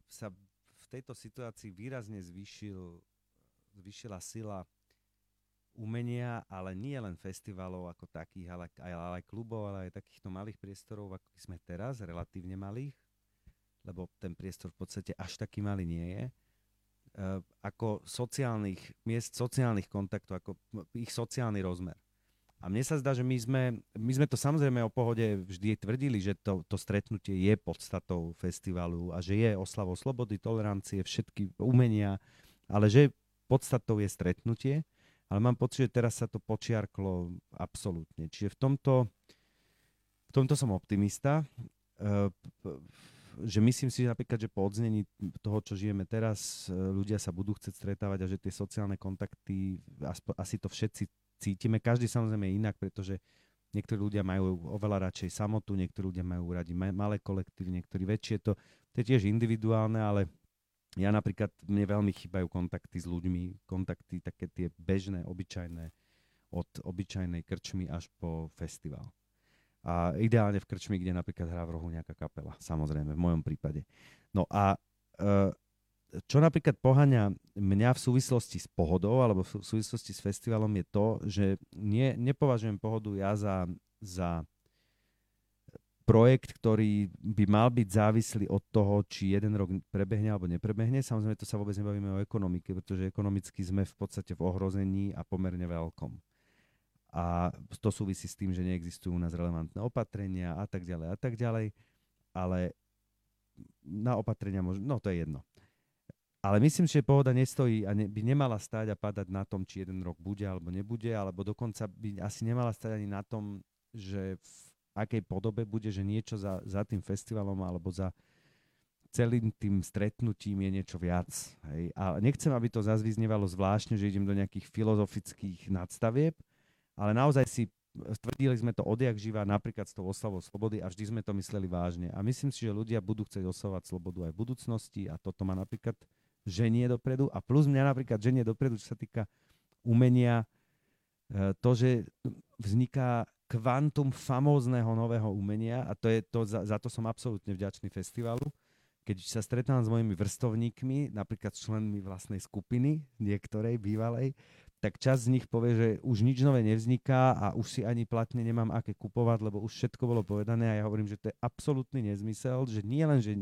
sa v tejto situácii výrazne zvýšil, zvýšila sila umenia, ale nie len festivalov ako takých, ale aj, ale aj klubov, ale aj takýchto malých priestorov, ako sme teraz, relatívne malých, lebo ten priestor v podstate až taký malý nie je ako sociálnych, miest sociálnych kontaktov, ako ich sociálny rozmer. A mne sa zdá, že my sme, my sme to samozrejme o pohode vždy tvrdili, že to, to stretnutie je podstatou festivalu a že je oslavou slobody, tolerancie, všetky umenia, ale že podstatou je stretnutie. Ale mám pocit, že teraz sa to počiarklo absolútne. Čiže v tomto, v tomto som optimista. Že myslím si že napríklad, že po odznení toho, čo žijeme teraz, e, ľudia sa budú chcieť stretávať a že tie sociálne kontakty, asi to všetci cítime. Každý samozrejme inak, pretože niektorí ľudia majú oveľa radšej samotu, niektorí ľudia majú radi malé kolektívy, niektorí väčšie. To, to je tiež individuálne, ale ja napríklad, mne veľmi chýbajú kontakty s ľuďmi, kontakty také tie bežné, obyčajné, od obyčajnej krčmy až po festival. A ideálne v krčmi, kde napríklad hrá v rohu nejaká kapela, samozrejme, v mojom prípade. No a e, čo napríklad poháňa mňa v súvislosti s pohodou alebo v súvislosti s festivalom je to, že nie, nepovažujem pohodu ja za, za projekt, ktorý by mal byť závislý od toho, či jeden rok prebehne alebo neprebehne. Samozrejme, to sa vôbec nebavíme o ekonomike, pretože ekonomicky sme v podstate v ohrození a pomerne veľkom a to súvisí s tým, že neexistujú u nás relevantné opatrenia a tak ďalej a tak ďalej, ale na opatrenia môžem, no to je jedno. Ale myslím, že pohoda nestojí a ne, by nemala stať a padať na tom, či jeden rok bude alebo nebude, alebo dokonca by asi nemala stať ani na tom, že v akej podobe bude, že niečo za, za tým festivalom alebo za celým tým stretnutím je niečo viac. Hej. A nechcem, aby to zazviznievalo zvláštne, že idem do nejakých filozofických nadstavieb, ale naozaj si tvrdili sme to odjak živa napríklad s tou oslavou slobody a vždy sme to mysleli vážne. A myslím si, že ľudia budú chcieť oslavovať slobodu aj v budúcnosti a toto má napríklad ženie dopredu a plus mňa napríklad ženie dopredu, čo sa týka umenia, e, to, že vzniká kvantum famózneho nového umenia a to je to, za, za to som absolútne vďačný festivalu. Keď sa stretám s mojimi vrstovníkmi, napríklad s členmi vlastnej skupiny, niektorej bývalej, tak čas z nich povie, že už nič nové nevzniká a už si ani platne nemám aké kupovať, lebo už všetko bolo povedané a ja hovorím, že to je absolútny nezmysel, že nie len, že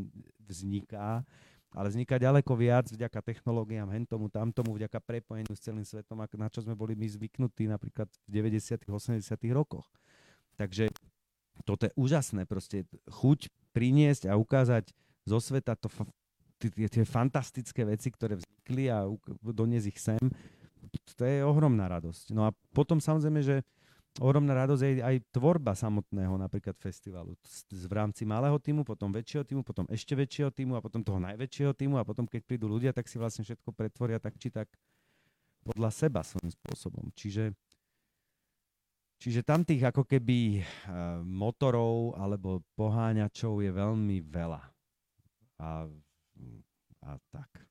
vzniká, ale vzniká ďaleko viac vďaka technológiám, hentomu, tamtomu, vďaka prepojeniu s celým svetom, na čo sme boli my zvyknutí napríklad v 90 80 rokoch. Takže toto je úžasné, proste chuť priniesť a ukázať zo sveta to, tie, tie fantastické veci, ktoré vznikli a doniesť ich sem, to je ohromná radosť. No a potom samozrejme, že ohromná radosť je aj tvorba samotného napríklad festivalu. V rámci malého týmu, potom väčšieho týmu, potom ešte väčšieho týmu a potom toho najväčšieho týmu a potom keď prídu ľudia, tak si vlastne všetko pretvoria tak či tak podľa seba svojím spôsobom. Čiže, čiže tam tých ako keby uh, motorov alebo poháňačov je veľmi veľa. A, a tak.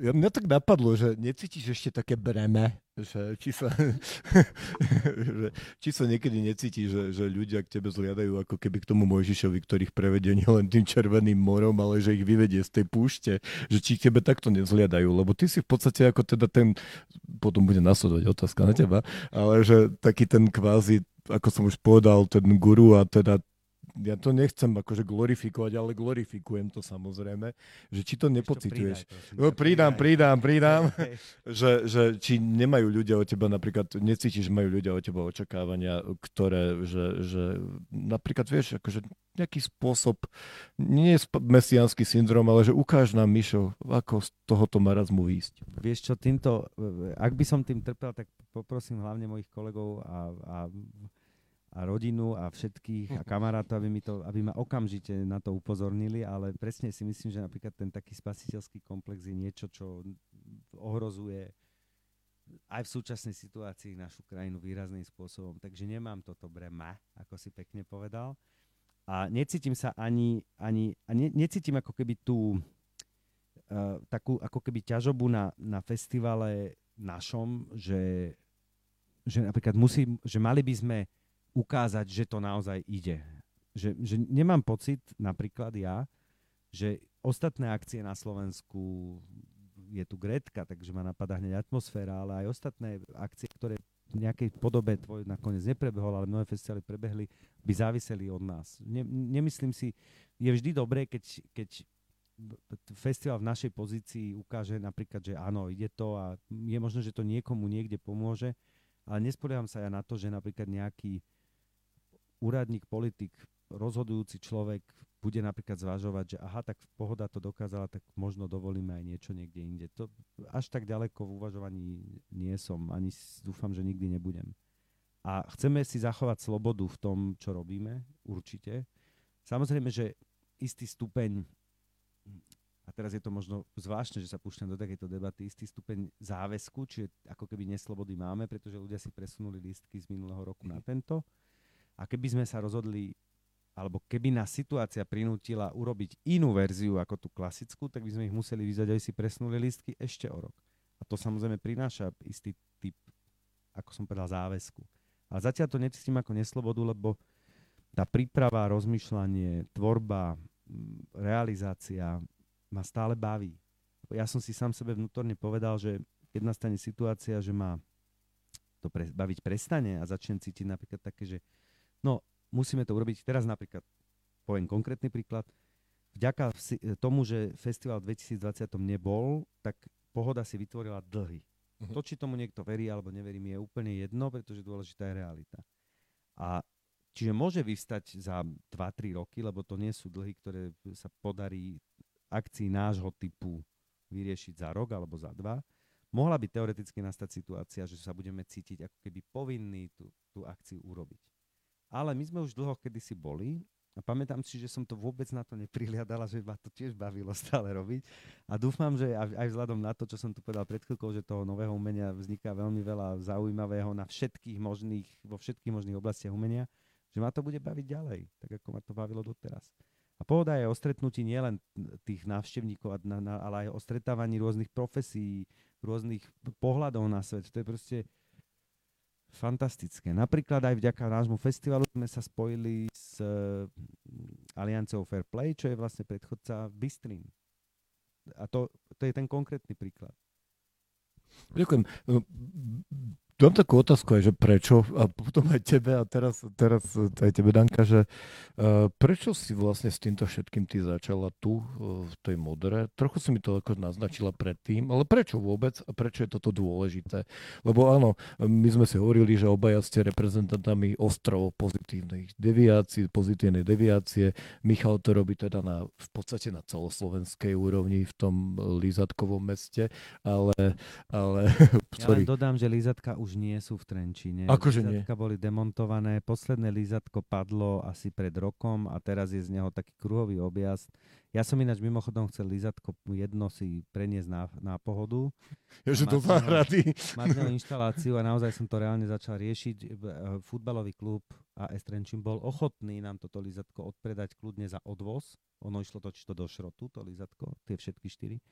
Ja, mňa tak napadlo, že necítiš ešte také breme, že či sa, že, či sa niekedy necítiš, že, že ľudia k tebe zliadajú ako keby k tomu Mojžišovi, ktorých prevedie nielen tým červeným morom, ale že ich vyvedie z tej púšte, že či k tebe takto nezliadajú, lebo ty si v podstate ako teda ten, potom bude nasledovať otázka na teba, ale že taký ten kvázi, ako som už povedal, ten guru a teda ja to nechcem akože glorifikovať, ale glorifikujem to samozrejme, že či to nepocituješ. No, pridám, pridám, pridám, že, že či nemajú ľudia o teba napríklad, necítiš, že majú ľudia o teba očakávania, ktoré, že, že napríklad vieš, akože nejaký spôsob, nie je mesiánsky syndrom, ale že ukáž nám, Mišo, ako z tohoto marazmu výjsť. Vieš čo, týmto, ak by som tým trpel, tak poprosím hlavne mojich kolegov a, a a rodinu a všetkých a kamarátov, aby, mi to, aby ma okamžite na to upozornili, ale presne si myslím, že napríklad ten taký spasiteľský komplex je niečo, čo ohrozuje aj v súčasnej situácii našu krajinu výrazným spôsobom. Takže nemám toto brema, ako si pekne povedal. A necítim sa ani, ani a ne, necítim ako keby tú uh, takú ako keby ťažobu na, na festivale našom, že, že napríklad musí, že mali by sme ukázať, že to naozaj ide. Že, že nemám pocit, napríklad ja, že ostatné akcie na Slovensku, je tu Gretka, takže ma napadá hneď atmosféra, ale aj ostatné akcie, ktoré v nejakej podobe tvoj nakoniec neprebehol, ale mnohé festivaly prebehli, by záviseli od nás. Ne, nemyslím si, je vždy dobré, keď, keď festival v našej pozícii ukáže napríklad, že áno, ide to a je možno, že to niekomu niekde pomôže, ale nespolieham sa ja na to, že napríklad nejaký úradník, politik, rozhodujúci človek bude napríklad zvažovať, že aha, tak pohoda to dokázala, tak možno dovolíme aj niečo niekde inde. To až tak ďaleko v uvažovaní nie som, ani dúfam, že nikdy nebudem. A chceme si zachovať slobodu v tom, čo robíme, určite. Samozrejme, že istý stupeň, a teraz je to možno zvláštne, že sa púšťam do takejto debaty, istý stupeň záväzku, čiže ako keby neslobody máme, pretože ľudia si presunuli lístky z minulého roku na tento a keby sme sa rozhodli, alebo keby nás situácia prinútila urobiť inú verziu ako tú klasickú, tak by sme ich museli vyzať, aby si presnuli listky ešte o rok. A to samozrejme prináša istý typ, ako som povedal, záväzku. Ale zatiaľ to necítim ako neslobodu, lebo tá príprava, rozmýšľanie, tvorba, realizácia ma stále baví. Ja som si sám sebe vnútorne povedal, že keď nastane situácia, že ma to pre, baviť prestane a začnem cítiť napríklad také, že No, musíme to urobiť. Teraz napríklad, poviem konkrétny príklad, vďaka tomu, že festival v 2020 nebol, tak Pohoda si vytvorila dlhy. Uh-huh. To, či tomu niekto verí alebo neverí, mi je úplne jedno, pretože dôležitá je realita. A čiže môže vyvstať za 2-3 roky, lebo to nie sú dlhy, ktoré sa podarí akcii nášho typu vyriešiť za rok alebo za dva. Mohla by teoreticky nastať situácia, že sa budeme cítiť ako keby povinní tú, tú akciu urobiť. Ale my sme už dlho kedysi boli a pamätám si, že som to vôbec na to neprihliadala, že ma to tiež bavilo stále robiť. A dúfam, že aj vzhľadom na to, čo som tu povedal pred chvíľkou, že toho nového umenia vzniká veľmi veľa zaujímavého na všetkých možných, vo všetkých možných oblastiach umenia, že ma to bude baviť ďalej, tak ako ma to bavilo doteraz. A pohoda je o stretnutí nielen tých návštevníkov, ale aj o stretávaní rôznych profesí, rôznych pohľadov na svet. To je proste fantastické. Napríklad aj vďaka nášmu festivalu sme sa spojili s uh, Alianciou Fair Play, čo je vlastne predchodca Bystrin. A to, to je ten konkrétny príklad. Ďakujem. Dám takú otázku aj, že prečo, a potom aj tebe, a teraz, teraz aj tebe, Danka, že uh, prečo si vlastne s týmto všetkým ty začala tu, uh, v tej modere? Trochu si mi to ako naznačila predtým, ale prečo vôbec a prečo je toto dôležité? Lebo áno, my sme si hovorili, že obaja ste reprezentantami ostrovov pozitívnych deviácií, pozitívnej deviácie. Michal to robí teda na, v podstate na celoslovenskej úrovni v tom Lízatkovom meste, ale... ale ja len dodám, že Lízatka už už nie sú v Trenčíne. Akože nie? boli demontované, posledné lízatko padlo asi pred rokom a teraz je z neho taký kruhový objazd. Ja som ináč mimochodom chcel lízatko jedno si preniesť na, na pohodu. že do záhrady. Mať inštaláciu a naozaj som to reálne začal riešiť. E, futbalový klub AS Trenčín bol ochotný nám toto lízatko odpredať kľudne za odvoz. Ono išlo totiž to do šrotu, to lízatko, tie všetky štyri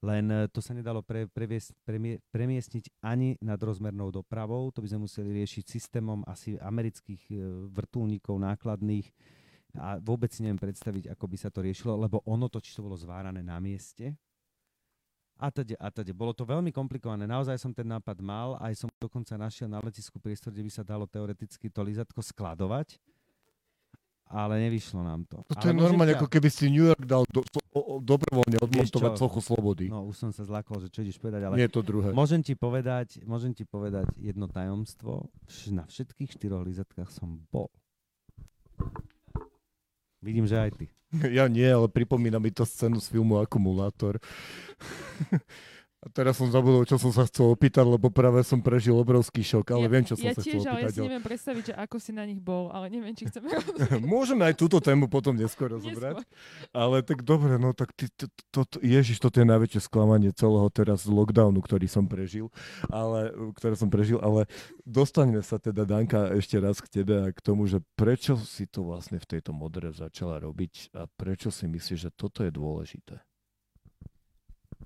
len e, to sa nedalo pre, previesť, premie, premiestniť ani nad rozmernou dopravou, to by sme museli riešiť systémom asi amerických e, vrtulníkov nákladných a vôbec si neviem predstaviť, ako by sa to riešilo, lebo ono to čisto bolo zvárané na mieste. A teda, a teda. Bolo to veľmi komplikované. Naozaj som ten nápad mal, aj som dokonca našiel na letisku priestor, kde by sa dalo teoreticky to lízatko skladovať ale nevyšlo nám to. To je normálne, ťa... ako keby si New York dal do, o, o, dobrovoľne odmontovať čo? sochu slobody. No, už som sa zlakol, že čo ideš povedať, ale Nie je to druhé. môžem ti povedať, môžem ti povedať jedno tajomstvo. Na všetkých štyroch lizatkách som bol. Vidím, že aj ty. Ja nie, ale pripomína mi to scénu z filmu Akumulátor. A teraz som zabudol, čo som sa chcel opýtať, lebo práve som prežil obrovský šok, ale ja, viem, čo som ja sa tiež, chcel ale ja opýtať. si neviem predstaviť, že ako si na nich bol, ale neviem, či chceme Môžeme aj túto tému potom neskôr rozobrať. Ale tak dobre, no tak ty, to, to, to, ježiš, toto je najväčšie sklamanie celého teraz lockdownu, ktorý som prežil, ale, ktoré som prežil, ale dostaňme sa teda, Danka, ešte raz k tebe a k tomu, že prečo si to vlastne v tejto modre začala robiť a prečo si myslíš, že toto je dôležité?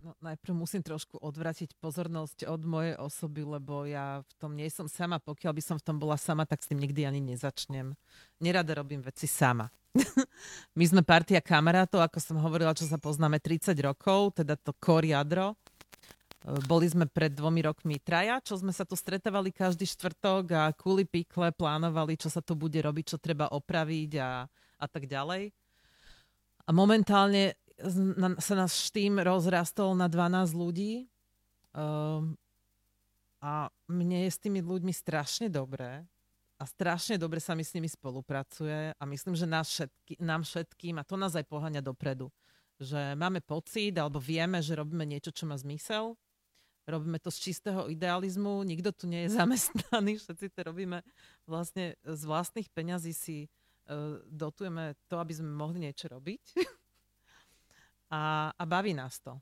No, najprv musím trošku odvratiť pozornosť od mojej osoby, lebo ja v tom nie som sama. Pokiaľ by som v tom bola sama, tak s tým nikdy ani nezačnem. Nerada robím veci sama. My sme partia kamarátov, ako som hovorila, čo sa poznáme 30 rokov, teda to core jadro. E, Boli sme pred dvomi rokmi traja, čo sme sa tu stretávali každý štvrtok a kuli pikle plánovali, čo sa tu bude robiť, čo treba opraviť a, a tak ďalej. A momentálne sa náš tým rozrastol na 12 ľudí. Um, a mne je s tými ľuďmi strašne dobré a strašne dobre sa mi s nimi spolupracuje a myslím, že nás všetky, nám všetkým, a to nás aj poháňa dopredu, že máme pocit alebo vieme, že robíme niečo, čo má zmysel. Robíme to z čistého idealizmu, nikto tu nie je zamestnaný, všetci to robíme vlastne z vlastných peňazí si uh, dotujeme to, aby sme mohli niečo robiť. a, a baví nás to.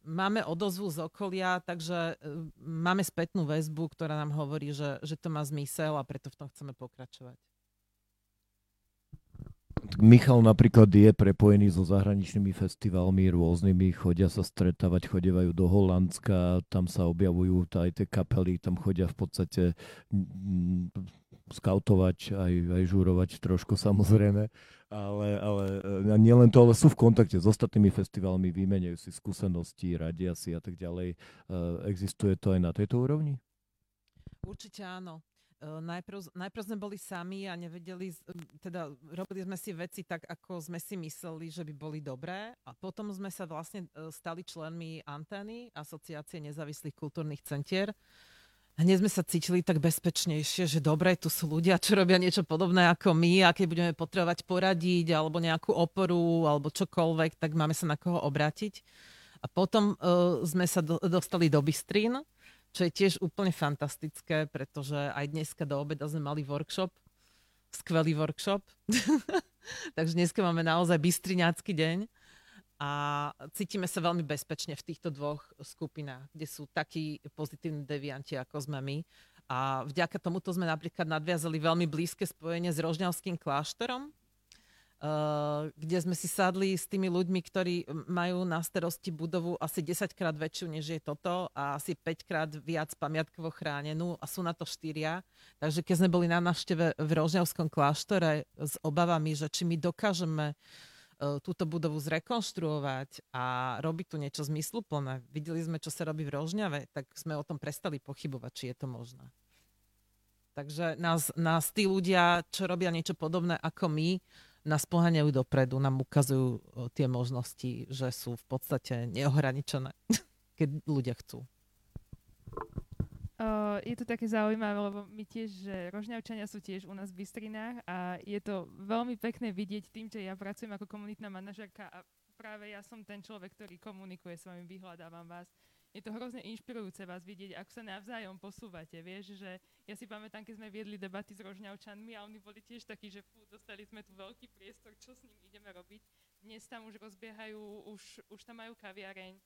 Máme odozvu z okolia, takže e, máme spätnú väzbu, ktorá nám hovorí, že, že to má zmysel a preto v tom chceme pokračovať. Michal napríklad je prepojený so zahraničnými festivalmi rôznymi, chodia sa stretávať, chodievajú do Holandska, tam sa objavujú aj tie kapely, tam chodia v podstate skautovať, aj, aj žurovať trošku samozrejme, ale, ale e, nie len to, ale sú v kontakte s ostatnými festivalmi, vymeňajú si skúsenosti, radia si a tak ďalej. E, Existuje to aj na tejto úrovni? Určite áno. E, Najprv, najprv sme boli sami a nevedeli, teda robili sme si veci tak, ako sme si mysleli, že by boli dobré a potom sme sa vlastne stali členmi Antény, Asociácie nezávislých kultúrnych centier. Hneď sme sa cítili tak bezpečnejšie, že dobre, tu sú ľudia, čo robia niečo podobné ako my a keď budeme potrebovať poradiť alebo nejakú oporu alebo čokoľvek, tak máme sa na koho obrátiť. A potom uh, sme sa do, dostali do Bystrín, čo je tiež úplne fantastické, pretože aj dneska do obeda sme mali workshop, skvelý workshop. Takže dneska máme naozaj bystriňácky deň a cítime sa veľmi bezpečne v týchto dvoch skupinách, kde sú takí pozitívni devianti, ako sme my. A vďaka tomuto sme napríklad nadviazali veľmi blízke spojenie s Rožňavským kláštorom, Uh, kde sme si sadli s tými ľuďmi, ktorí majú na starosti budovu asi 10 krát väčšiu, než je toto a asi 5 krát viac pamiatkovo chránenú a sú na to štyria. Takže keď sme boli na návšteve v Rožňavskom kláštore s obavami, že či my dokážeme uh, túto budovu zrekonštruovať a robiť tu niečo zmysluplné, videli sme, čo sa robí v Rožňave, tak sme o tom prestali pochybovať, či je to možné. Takže nás, nás tí ľudia, čo robia niečo podobné ako my, nás poháňajú dopredu, nám ukazujú o, tie možnosti, že sú v podstate neohraničené, keď ľudia chcú. Uh, je to také zaujímavé, lebo my tiež, že rožňavčania sú tiež u nás v Bystrinách a je to veľmi pekné vidieť tým, že ja pracujem ako komunitná manažerka a práve ja som ten človek, ktorý komunikuje s vami, vyhľadávam vás. Je to hrozne inšpirujúce vás vidieť, ako sa navzájom posúvate. Vieš, že ja si pamätám, keď sme viedli debaty s rožňavčanmi a oni boli tiež takí, že fú, dostali sme tu veľký priestor, čo s ním ideme robiť. Dnes tam už rozbiehajú, už, už tam majú kaviareň,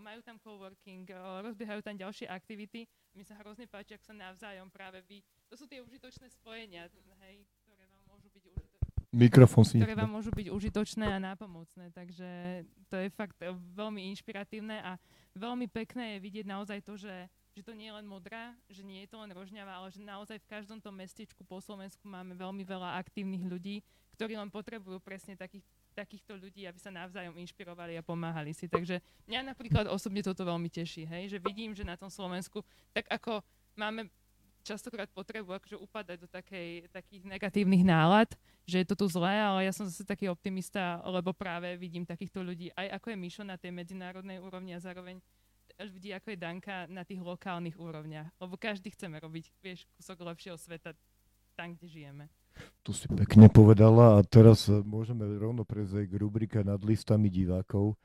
majú tam coworking, rozbiehajú tam ďalšie aktivity. Mi sa hrozne páči, ak sa navzájom práve vy... To sú tie užitočné spojenia, hej, ktoré vám môžu byť užitočné Mikrofón si ktoré vám môžu byť užitočné a nápomocné. Takže to je fakt veľmi inšpiratívne a veľmi pekné je vidieť naozaj to, že, že to nie je len modrá, že nie je to len rožňava, ale že naozaj v každom tom mestečku po Slovensku máme veľmi veľa aktívnych ľudí, ktorí len potrebujú presne takých, takýchto ľudí, aby sa navzájom inšpirovali a pomáhali si. Takže mňa napríklad osobne toto veľmi teší, hej, že vidím, že na tom Slovensku, tak ako máme častokrát potrebujú akože upadať do takej, takých negatívnych nálad, že je to tu zlé, ale ja som zase taký optimista, lebo práve vidím takýchto ľudí, aj ako je Mišo na tej medzinárodnej úrovni a zároveň vidí, ako je Danka na tých lokálnych úrovniach. Lebo každý chceme robiť, vieš, kúsok lepšieho sveta tam, kde žijeme. Tu si pekne povedala a teraz môžeme rovno prejsť k rubrike nad listami divákov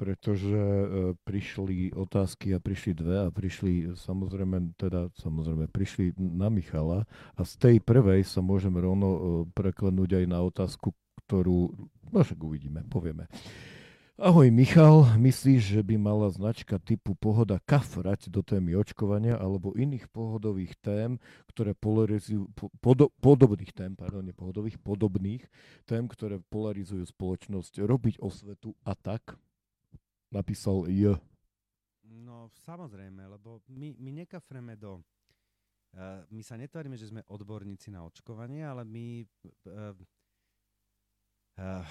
pretože e, prišli otázky a prišli dve a prišli samozrejme, teda samozrejme, prišli na Michala a z tej prvej sa môžeme rovno e, preklenúť aj na otázku, ktorú, no však uvidíme, povieme. Ahoj Michal, myslíš, že by mala značka typu Pohoda kafrať do témy očkovania alebo iných pohodových tém, ktoré polarizujú, podo, podobných tém, pardon, nie pohodových, podobných tém, ktoré polarizujú spoločnosť, robiť osvetu a tak? napísal J. No samozrejme, lebo my, my nekafreme do... Uh, my sa netvárime, že sme odborníci na očkovanie, ale my... Uh, uh,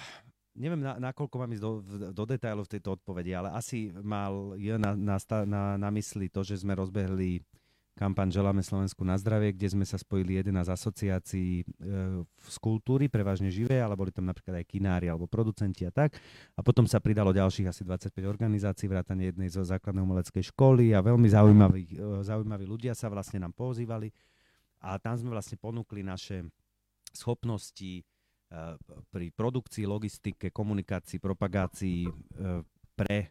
neviem, na, nakoľko mám ísť do, do detailov v tejto odpovedi, ale asi mal J na, na, na, na mysli to, že sme rozbehli kampaň Želáme Slovensku na zdravie, kde sme sa spojili 11 asociácií e, z kultúry, prevažne živé, ale boli tam napríklad aj kinári alebo producenti a tak. A potom sa pridalo ďalších asi 25 organizácií, vrátane jednej zo základnej umeleckej školy a veľmi zaujímaví, e, zaujímaví ľudia sa vlastne nám pozývali. A tam sme vlastne ponúkli naše schopnosti pri produkcii, logistike, komunikácii, propagácii e, pre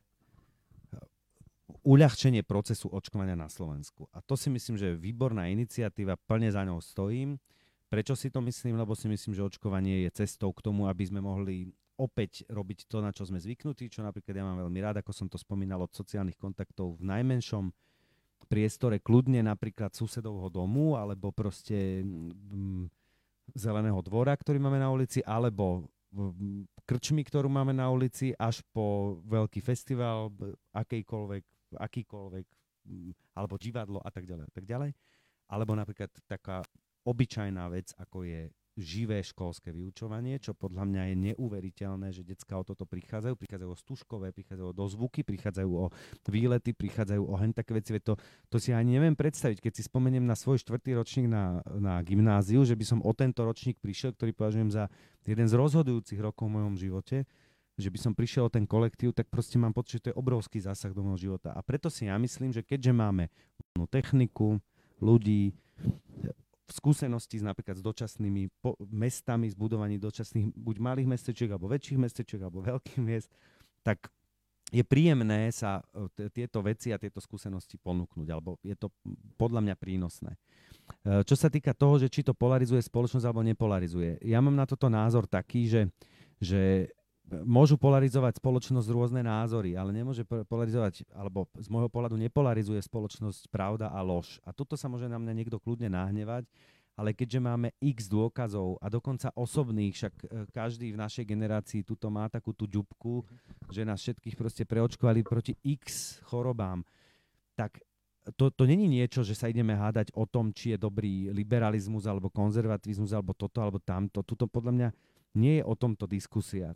uľahčenie procesu očkovania na Slovensku. A to si myslím, že je výborná iniciatíva, plne za ňou stojím. Prečo si to myslím? Lebo si myslím, že očkovanie je cestou k tomu, aby sme mohli opäť robiť to, na čo sme zvyknutí, čo napríklad ja mám veľmi rád, ako som to spomínal od sociálnych kontaktov v najmenšom priestore, kľudne napríklad susedovho domu, alebo proste mm, zeleného dvora, ktorý máme na ulici, alebo krčmy, ktorú máme na ulici, až po veľký festival, akýkoľvek, mm, alebo divadlo a tak ďalej a tak ďalej. Alebo napríklad taká obyčajná vec, ako je živé školské vyučovanie, čo podľa mňa je neuveriteľné, že detská o toto prichádzajú. Prichádzajú o stužkové, prichádzajú o dozvuky, prichádzajú o výlety, prichádzajú o hen také veci. To, to si ani neviem predstaviť, keď si spomeniem na svoj štvrtý ročník na, na gymnáziu, že by som o tento ročník prišiel, ktorý považujem za jeden z rozhodujúcich rokov v mojom živote, že by som prišiel o ten kolektív, tak proste mám pocit, že to je obrovský zásah do môjho života. A preto si ja myslím, že keďže máme techniku, ľudí, skúsenosti s napríklad s dočasnými po, mestami, s budovaním dočasných buď malých mestečiek, alebo väčších mestečiek, alebo veľkých miest, tak je príjemné sa e, t- tieto veci a tieto skúsenosti ponúknuť, alebo je to podľa mňa prínosné. E, čo sa týka toho, že či to polarizuje spoločnosť alebo nepolarizuje, ja mám na toto názor taký, že, že môžu polarizovať spoločnosť rôzne názory, ale nemôže polarizovať, alebo z môjho pohľadu nepolarizuje spoločnosť pravda a lož. A toto sa môže na mňa niekto kľudne nahnevať, ale keďže máme x dôkazov a dokonca osobných, však e, každý v našej generácii tuto má takú tú ďubku, že nás všetkých proste preočkovali proti x chorobám, tak to, to není niečo, že sa ideme hádať o tom, či je dobrý liberalizmus alebo konzervativizmus alebo toto alebo tamto. Tuto podľa mňa nie je o tomto diskusia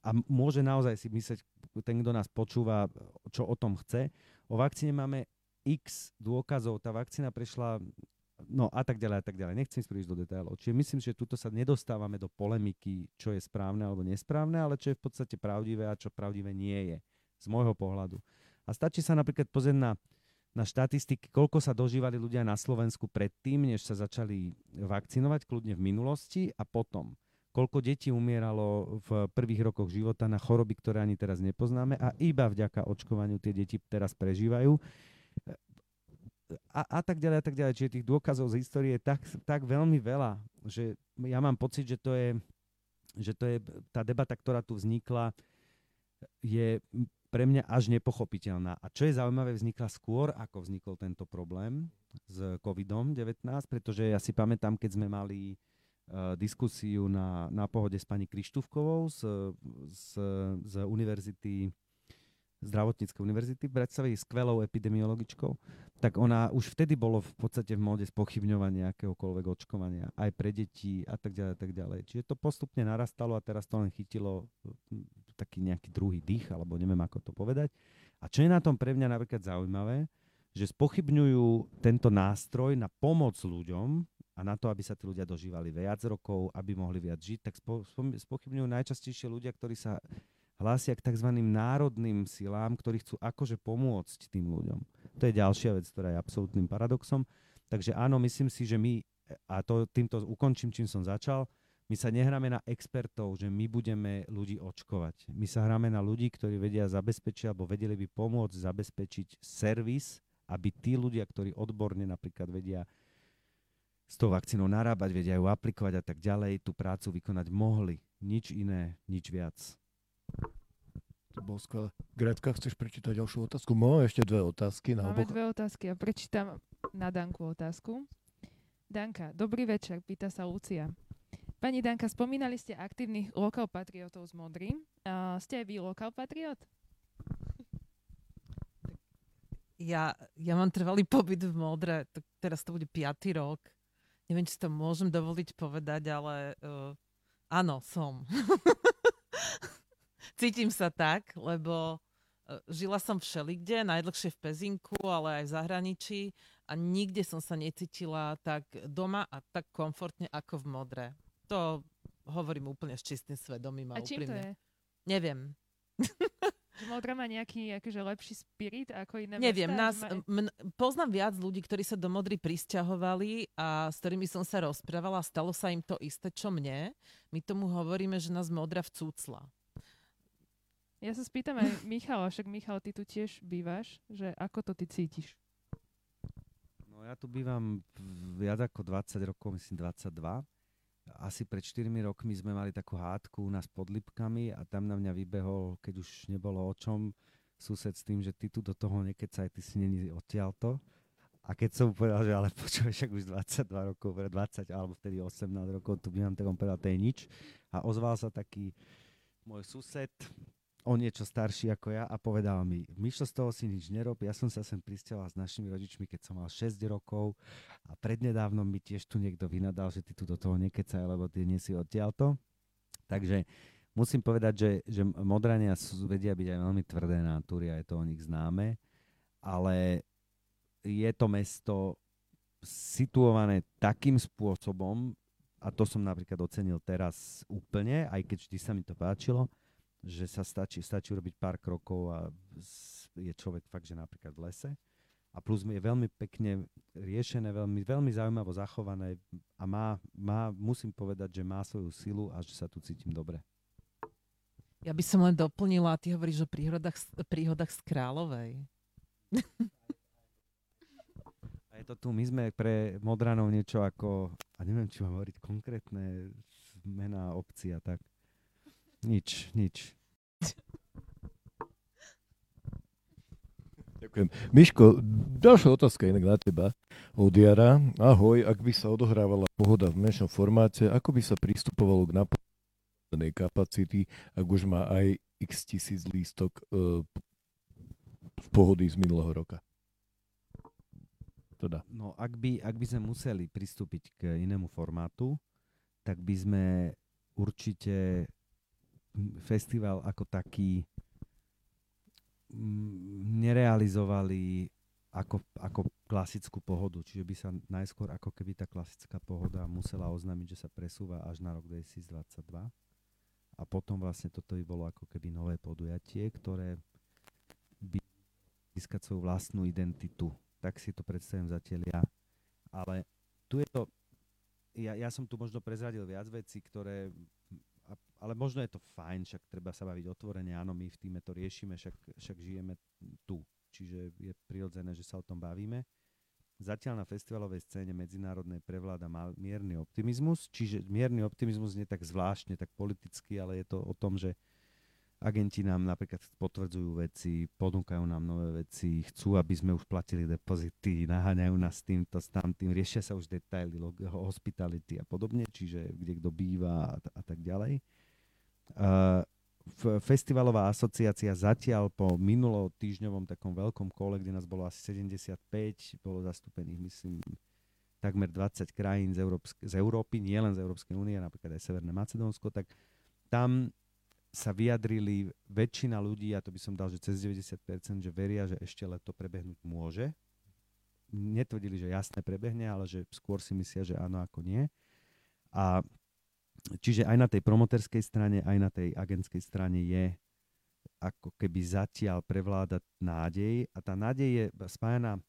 a môže naozaj si myslieť, ten, kto nás počúva, čo o tom chce. O vakcíne máme x dôkazov, tá vakcína prešla no a tak ďalej a tak ďalej. Nechcem ísť príliš do detailov. Čiže myslím, že tuto sa nedostávame do polemiky, čo je správne alebo nesprávne, ale čo je v podstate pravdivé a čo pravdivé nie je. Z môjho pohľadu. A stačí sa napríklad pozrieť na, na štatistiky, koľko sa dožívali ľudia na Slovensku predtým, než sa začali vakcinovať, kľudne v minulosti a potom koľko detí umieralo v prvých rokoch života na choroby, ktoré ani teraz nepoznáme a iba vďaka očkovaniu tie deti teraz prežívajú. A, a tak ďalej, a tak ďalej. Čiže tých dôkazov z histórie je tak, tak veľmi veľa, že ja mám pocit, že to je, že to je tá debata, ktorá tu vznikla, je pre mňa až nepochopiteľná. A čo je zaujímavé, vznikla skôr, ako vznikol tento problém s COVID-19, pretože ja si pamätám, keď sme mali diskusiu na, na pohode s pani Krištúvkovou z, z, z univerzity zdravotníckej univerzity v Bratislave, skvelou epidemiologičkou, tak ona už vtedy bolo v podstate v móde spochybňovania akéhokoľvek očkovania, aj pre deti a tak ďalej, a tak ďalej. Čiže to postupne narastalo a teraz to len chytilo hm, taký nejaký druhý dých, alebo neviem ako to povedať. A čo je na tom pre mňa napríklad zaujímavé, že spochybňujú tento nástroj na pomoc ľuďom a na to, aby sa tí ľudia dožívali viac rokov, aby mohli viac žiť, tak spo, spochybňujú najčastejšie ľudia, ktorí sa hlásia k tzv. národným silám, ktorí chcú akože pomôcť tým ľuďom. To je ďalšia vec, ktorá je absolútnym paradoxom. Takže áno, myslím si, že my, a to týmto ukončím, čím som začal, my sa nehráme na expertov, že my budeme ľudí očkovať. My sa hráme na ľudí, ktorí vedia zabezpečiť alebo vedeli by pomôcť zabezpečiť servis, aby tí ľudia, ktorí odborne napríklad vedia s tou vakcínou narábať, vedia ju aplikovať a tak ďalej, tú prácu vykonať mohli. Nič iné, nič viac. To bol skvelé. Gretka, chceš prečítať ďalšiu otázku? Máme ešte dve otázky. Na Máme oboch. dve otázky a prečítam na Danku otázku. Danka, dobrý večer, pýta sa Lucia. Pani Danka, spomínali ste aktívnych lokal patriotov z Modry. Uh, ste aj vy lokal patriot? Ja, ja mám trvalý pobyt v Modre, to, teraz to bude piatý rok. Neviem, či to môžem dovoliť povedať, ale uh, áno, som. Cítim sa tak, lebo uh, žila som všelikde, najdlhšie v Pezinku, ale aj v zahraničí a nikde som sa necítila tak doma a tak komfortne ako v Modre. To hovorím úplne s čistým svedomím a, A čím to úprimne. je? Neviem. Že Modra má nejaký akože lepší spirit ako iné Neviem, mestá? nás, má- m, poznám viac ľudí, ktorí sa do Modry prisťahovali a s ktorými som sa rozprávala a stalo sa im to isté, čo mne. My tomu hovoríme, že nás Modra vcúcla. Ja sa spýtam aj Michala, však Michal, ty tu tiež bývaš, že ako to ty cítiš? No ja tu bývam viac ako 20 rokov, myslím 22. Asi pred 4 rokmi sme mali takú hádku u nás pod Lipkami a tam na mňa vybehol, keď už nebolo o čom, sused s tým, že ty tu do toho nekecaj, ty si není odtiaľto. A keď som povedal, že ale počúvaj, však už 22 rokov, 20 alebo vtedy 18 rokov tu bývam, tak on povedal, to je nič. A ozval sa taký môj sused, o niečo starší ako ja a povedal mi, Myšlo, z toho si nič nerob, ja som sa sem prisťahoval s našimi rodičmi, keď som mal 6 rokov a prednedávnom mi tiež tu niekto vynadal, že ty tu do toho nekecaj, lebo ty nie si odtiaľto. Takže musím povedať, že, že Modrania sú, vedia byť aj veľmi tvrdé natúry a je to o nich známe, ale je to mesto situované takým spôsobom, a to som napríklad ocenil teraz úplne, aj keď vždy sa mi to páčilo, že sa stačí, stačí urobiť pár krokov a je človek fakt, že napríklad v lese. A plus je veľmi pekne riešené, veľmi, veľmi zaujímavo zachované a má, má, musím povedať, že má svoju silu a že sa tu cítim dobre. Ja by som len doplnila, ty hovoríš o príhodách, príhodách z Kráľovej. A je to tu, my sme pre Modranov niečo ako, a neviem, či mám hovoriť konkrétne mená obci a tak. Nič, nič. Ďakujem. Miško, ďalšia otázka inak na teba od Jara. Ahoj, ak by sa odohrávala pohoda v menšom formáte, ako by sa pristupovalo k naplnenej kapacity, ak už má aj x tisíc lístok e, z pohody z minulého roka? Teda. No, ak by, ak by sme museli pristúpiť k inému formátu, tak by sme určite festival ako taký mm, nerealizovali ako, ako klasickú pohodu. Čiže by sa najskôr ako keby tá klasická pohoda musela oznámiť, že sa presúva až na rok 2022. A potom vlastne toto by bolo ako keby nové podujatie, ktoré by získať svoju vlastnú identitu. Tak si to predstavím zatiaľ ja. Ale tu je to, ja, ja som tu možno prezradil viac vecí, ktoré, ale možno je to fajn, však treba sa baviť otvorene, áno, my v týme to riešime, však, však žijeme tu, čiže je prirodzené, že sa o tom bavíme. Zatiaľ na festivalovej scéne medzinárodnej prevláda mal mierny optimizmus, čiže mierny optimizmus nie tak zvláštne, tak politicky, ale je to o tom, že agenti nám napríklad potvrdzujú veci, ponúkajú nám nové veci, chcú, aby sme už platili depozity, naháňajú nás týmto, s tamtým, riešia sa už detaily, hospitality a podobne, čiže kde kto býva a, a tak ďalej. F- festivalová asociácia zatiaľ po minulo týždňovom takom veľkom kole, kde nás bolo asi 75, bolo zastúpených, myslím, takmer 20 krajín z, Európsk- z Európy, nie len z Európskej únie, napríklad aj Severné Macedónsko, tak tam sa vyjadrili väčšina ľudí, a to by som dal, že cez 90%, že veria, že ešte leto prebehnúť môže. netvrdili, že jasne prebehne, ale že skôr si myslia, že áno ako nie. A čiže aj na tej promoterskej strane, aj na tej agentskej strane je ako keby zatiaľ prevládať nádej. A tá nádej je spájana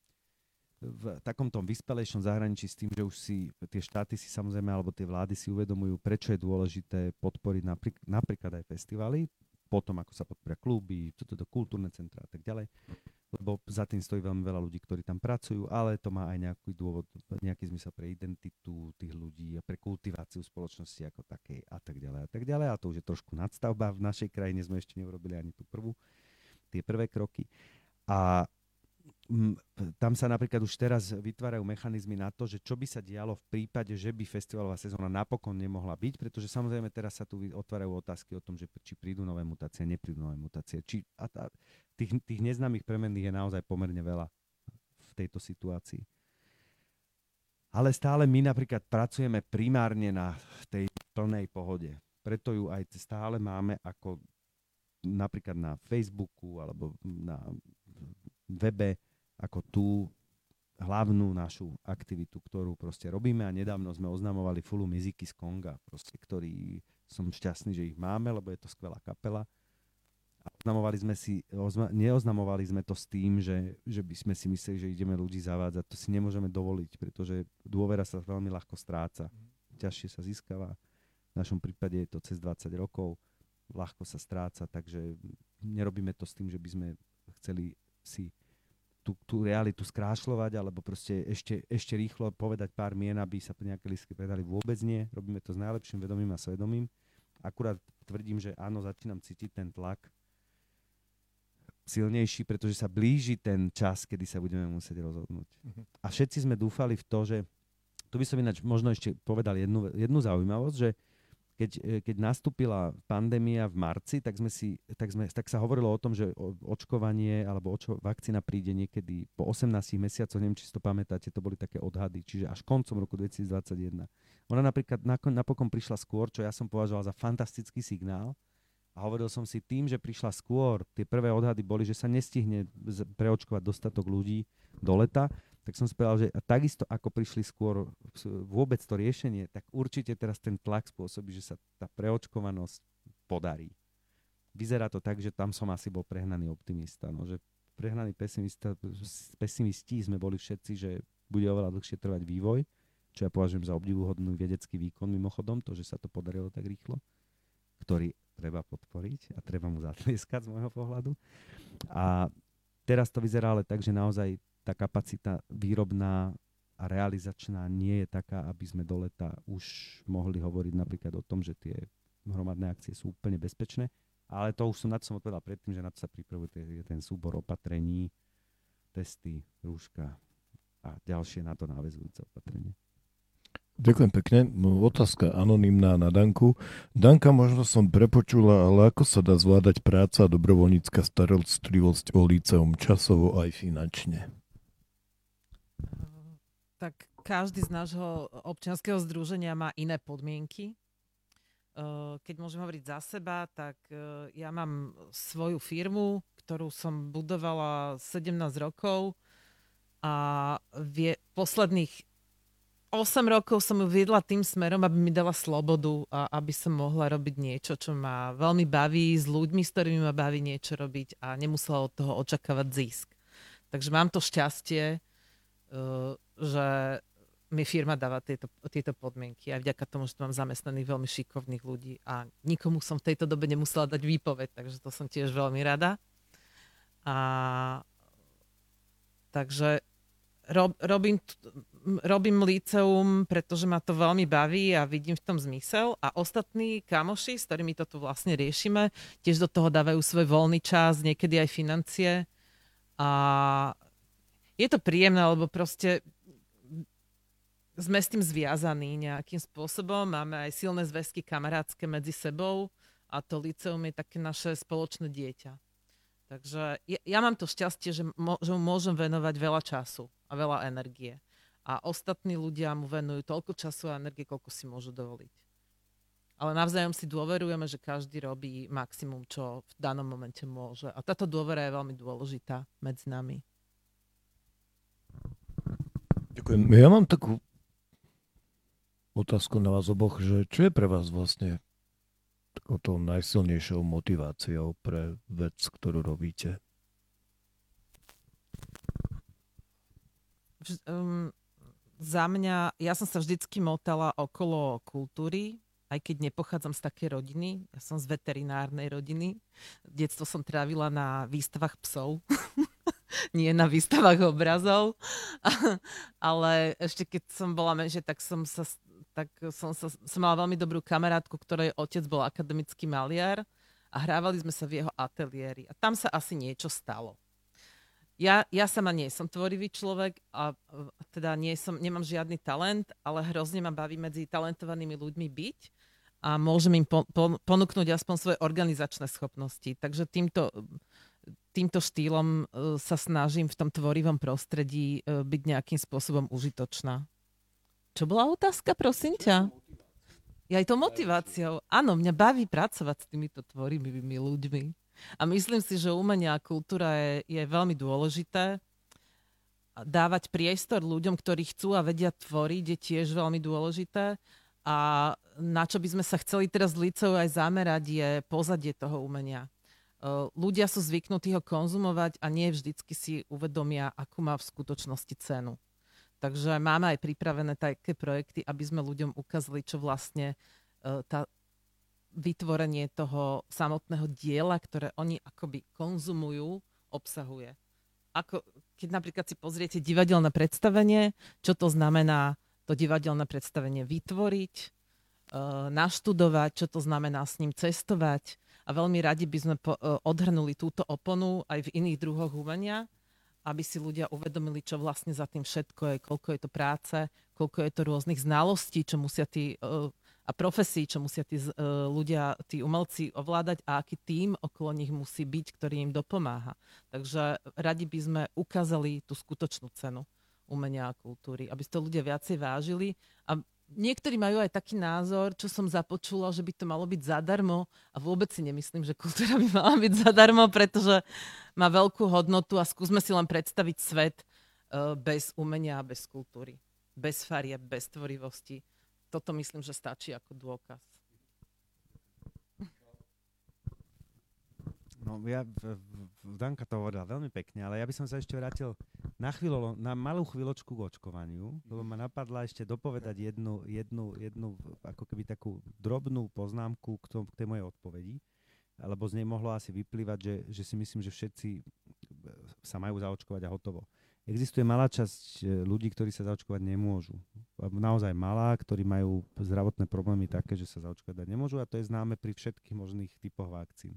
v takom tom vyspelejšom zahraničí s tým, že už si tie štáty si samozrejme, alebo tie vlády si uvedomujú, prečo je dôležité podporiť napríklad, napríklad aj festivaly, potom ako sa podporia kluby, toto to kultúrne centra a tak ďalej lebo za tým stojí veľmi veľa ľudí, ktorí tam pracujú, ale to má aj nejaký dôvod, nejaký zmysel pre identitu tých ľudí a pre kultiváciu spoločnosti ako takej a tak ďalej a tak ďalej. A to už je trošku nadstavba. V našej krajine sme ešte neurobili ani tú prvú, tie prvé kroky. A tam sa napríklad už teraz vytvárajú mechanizmy na to, že čo by sa dialo v prípade, že by festivalová sezóna napokon nemohla byť, pretože samozrejme teraz sa tu otvárajú otázky o tom, že či prídu nové mutácie, neprídu nové mutácie. Či, a tá, tých, tých neznámych premenných je naozaj pomerne veľa v tejto situácii. Ale stále my napríklad pracujeme primárne na tej plnej pohode. Preto ju aj stále máme ako napríklad na Facebooku alebo na webe ako tú hlavnú našu aktivitu, ktorú proste robíme a nedávno sme oznamovali Fulu Miziky z Konga, proste, ktorý som šťastný, že ich máme, lebo je to skvelá kapela. A oznamovali sme si, ozma, neoznamovali sme to s tým, že, že by sme si mysleli, že ideme ľudí zavádzať. To si nemôžeme dovoliť, pretože dôvera sa veľmi ľahko stráca. Ťažšie sa získava. V našom prípade je to cez 20 rokov. Ľahko sa stráca, takže nerobíme to s tým, že by sme chceli si tú, tú realitu skrášľovať, alebo proste ešte, ešte rýchlo povedať pár mien, aby sa nejaké listky predali. Vôbec nie. Robíme to s najlepším vedomím a svedomím. Akurát tvrdím, že áno, začínam cítiť ten tlak silnejší, pretože sa blíži ten čas, kedy sa budeme musieť rozhodnúť. Uh-huh. A všetci sme dúfali v to, že tu by som ináč možno ešte povedal jednu, jednu zaujímavosť, že keď, e, keď nastúpila pandémia v marci, tak, sme si, tak, sme, tak sa hovorilo o tom, že očkovanie alebo očko, vakcína príde niekedy po 18 mesiacoch, neviem, či si to pamätáte, to boli také odhady, čiže až koncom roku 2021. Ona napríklad napokon prišla skôr, čo ja som považoval za fantastický signál, a hovoril som si tým, že prišla skôr, tie prvé odhady boli, že sa nestihne preočkovať dostatok ľudí do leta, tak som si povedal, že takisto ako prišli skôr vôbec to riešenie, tak určite teraz ten tlak spôsobí, že sa tá preočkovanosť podarí. Vyzerá to tak, že tam som asi bol prehnaný optimista. No, že prehnaný pesimista, pesimisti sme boli všetci, že bude oveľa dlhšie trvať vývoj, čo ja považujem za obdivuhodný vedecký výkon mimochodom, to, že sa to podarilo tak rýchlo, ktorý treba podporiť a treba mu zatlieskať z môjho pohľadu. A teraz to vyzerá ale tak, že naozaj tá kapacita výrobná a realizačná nie je taká, aby sme do leta už mohli hovoriť napríklad o tom, že tie hromadné akcie sú úplne bezpečné. Ale to už som na to som odpovedal predtým, že na to sa pripravuje ten súbor opatrení, testy, rúška a ďalšie na to návezujúce opatrenie. Ďakujem pekne. No, otázka anonimná na Danku. Danka, možno som prepočula, ale ako sa dá zvládať práca a dobrovoľnícka starostlivosť o líceum časovo aj finančne? Tak každý z nášho občianského združenia má iné podmienky. Keď môžem hovoriť za seba, tak ja mám svoju firmu, ktorú som budovala 17 rokov a vie, posledných 8 rokov som ju viedla tým smerom, aby mi dala slobodu a aby som mohla robiť niečo, čo ma veľmi baví, s ľuďmi, s ktorými ma baví niečo robiť a nemusela od toho očakávať zisk. Takže mám to šťastie, že mi firma dáva tieto, tieto podmienky aj vďaka tomu, že tu mám zamestnaných veľmi šikovných ľudí a nikomu som v tejto dobe nemusela dať výpoveď, takže to som tiež veľmi rada. A takže rob, robím, robím liceum, pretože ma to veľmi baví a vidím v tom zmysel a ostatní kamoši, s ktorými to tu vlastne riešime, tiež do toho dávajú svoj voľný čas, niekedy aj financie a je to príjemné, lebo proste sme s tým zviazaní nejakým spôsobom, máme aj silné zväzky kamarátske medzi sebou a to liceum je také naše spoločné dieťa. Takže ja, ja mám to šťastie, že, mo, že mu môžem venovať veľa času a veľa energie. A ostatní ľudia mu venujú toľko času a energie, koľko si môžu dovoliť. Ale navzájom si dôverujeme, že každý robí maximum, čo v danom momente môže. A táto dôvera je veľmi dôležitá medzi nami. Ďakujem. Ja mám takú otázku na vás oboch, že čo je pre vás vlastne takou najsilnejšou motiváciou pre vec, ktorú robíte? Um, za mňa, ja som sa vždycky motala okolo kultúry, aj keď nepochádzam z také rodiny. Ja som z veterinárnej rodiny. Detstvo som trávila na výstavách psov. Nie na výstavách obrazov. Ale ešte keď som bola menšia, tak som sa tak som, sa, som mala veľmi dobrú kamarátku, ktorej otec bol akademický maliar a hrávali sme sa v jeho ateliéri. A tam sa asi niečo stalo. Ja, ja sama nie som tvorivý človek a teda nie som, nemám žiadny talent, ale hrozne ma baví medzi talentovanými ľuďmi byť a môžem im po, po, ponúknuť aspoň svoje organizačné schopnosti. Takže týmto, týmto štýlom uh, sa snažím v tom tvorivom prostredí uh, byť nejakým spôsobom užitočná. Čo bola otázka, prosím ťa? Ja aj to motiváciou. Áno, mňa baví pracovať s týmito tvorivými ľuďmi. A myslím si, že umenie a kultúra je, je veľmi dôležité. Dávať priestor ľuďom, ktorí chcú a vedia tvoriť, je tiež veľmi dôležité. A na čo by sme sa chceli teraz licou aj zamerať, je pozadie toho umenia. Ľudia sú zvyknutí ho konzumovať a nie vždycky si uvedomia, akú má v skutočnosti cenu. Takže máme aj pripravené také projekty, aby sme ľuďom ukázali, čo vlastne uh, tá vytvorenie toho samotného diela, ktoré oni akoby konzumujú, obsahuje. Ako, keď napríklad si pozriete divadelné predstavenie, čo to znamená to divadelné predstavenie vytvoriť, uh, naštudovať, čo to znamená s ním cestovať. A veľmi radi by sme po, uh, odhrnuli túto oponu aj v iných druhoch umenia aby si ľudia uvedomili, čo vlastne za tým všetko je, koľko je to práce, koľko je to rôznych znalostí, čo musia tí uh, a profesí, čo musia tí uh, ľudia, tí umelci ovládať a aký tým okolo nich musí byť, ktorý im dopomáha. Takže radi by sme ukázali tú skutočnú cenu umenia a kultúry, aby to ľudia viacej vážili a niektorí majú aj taký názor, čo som započula, že by to malo byť zadarmo a vôbec si nemyslím, že kultúra by mala byť zadarmo, pretože má veľkú hodnotu a skúsme si len predstaviť svet uh, bez umenia a bez kultúry. Bez farie, bez tvorivosti. Toto myslím, že stačí ako dôkaz. No ja, Danka to hovorila veľmi pekne, ale ja by som sa ešte vrátil na chvíľu, na malú chvíľočku k očkovaniu, lebo ma napadla ešte dopovedať jednu, jednu, jednu ako keby takú drobnú poznámku k, tom, k tej mojej odpovedi, lebo z nej mohlo asi vyplývať, že, že si myslím, že všetci e, sa majú zaočkovať a hotovo. Existuje malá časť e, ľudí, ktorí sa zaočkovať nemôžu. Naozaj malá, ktorí majú zdravotné problémy také, že sa zaočkovať nemôžu a to je známe pri všetkých možných typoch vakcín.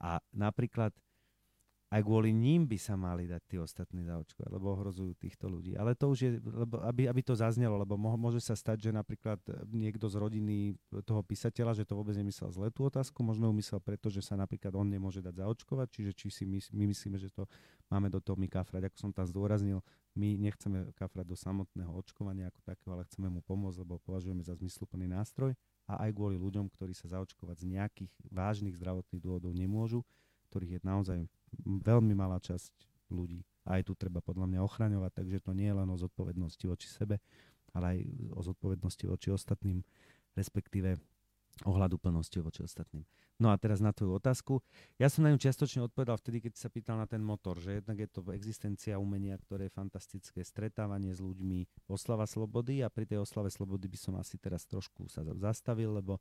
A napríklad aj kvôli ním by sa mali dať tí ostatní zaočkovať, lebo ohrozujú týchto ľudí. Ale to už je, lebo aby, aby to zaznelo, lebo mo, môže sa stať, že napríklad niekto z rodiny toho písateľa, že to vôbec nemyslel zle tú otázku, možno umyslel preto, že sa napríklad on nemôže dať zaočkovať, čiže či si my, my myslíme, že to máme do toho my kafrať. Ako som tam zdôraznil, my nechceme kafrať do samotného očkovania ako takého, ale chceme mu pomôcť, lebo považujeme za zmysluplný nástroj a aj kvôli ľuďom, ktorí sa zaočkovať z nejakých vážnych zdravotných dôvodov nemôžu, ktorých je naozaj veľmi malá časť ľudí. A aj tu treba podľa mňa ochraňovať, takže to nie je len o zodpovednosti voči sebe, ale aj o zodpovednosti voči ostatným, respektíve ohľadu plnosti voči ostatným. No a teraz na tvoju otázku. Ja som na ňu čiastočne odpovedal vtedy, keď sa pýtal na ten motor, že jednak je to existencia umenia, ktoré je fantastické, stretávanie s ľuďmi, oslava slobody a pri tej oslave slobody by som asi teraz trošku sa zastavil, lebo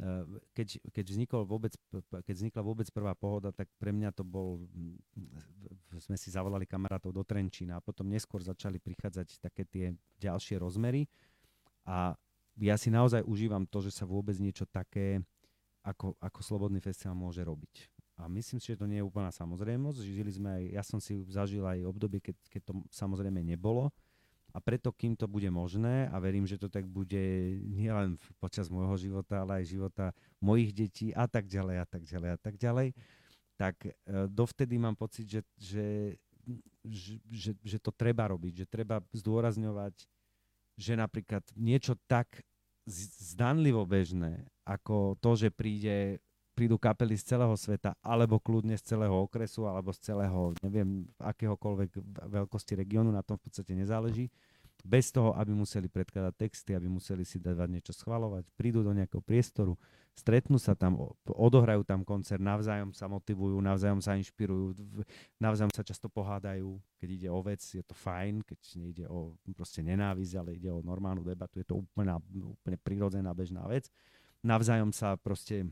eh, keď, keď, vznikol vôbec, keď vznikla vôbec prvá pohoda, tak pre mňa to bol, sme si zavolali kamarátov do Trenčína a potom neskôr začali prichádzať také tie ďalšie rozmery a ja si naozaj užívam to, že sa vôbec niečo také ako, ako Slobodný festival môže robiť. A myslím si, že to nie je úplná samozrejmosť. Žili sme aj, ja som si zažil aj obdobie, keď, keď to samozrejme nebolo. A preto, kým to bude možné, a verím, že to tak bude nielen počas môjho života, ale aj života mojich detí a tak ďalej a tak ďalej a tak ďalej, tak e, dovtedy mám pocit, že, že, že, že, to treba robiť, že treba zdôrazňovať, že napríklad niečo tak zdanlivo bežné, ako to, že príde, prídu kapely z celého sveta, alebo kľudne z celého okresu, alebo z celého, neviem, akéhokoľvek veľkosti regiónu, na tom v podstate nezáleží, bez toho, aby museli predkladať texty, aby museli si dávať niečo schvalovať, prídu do nejakého priestoru, stretnú sa tam, odohrajú tam koncert, navzájom sa motivujú, navzájom sa inšpirujú, navzájom sa často pohádajú, keď ide o vec, je to fajn, keď nejde o proste nenávisť, ale ide o normálnu debatu, je to úplne, úplne prirodzená bežná vec. Navzájom sa proste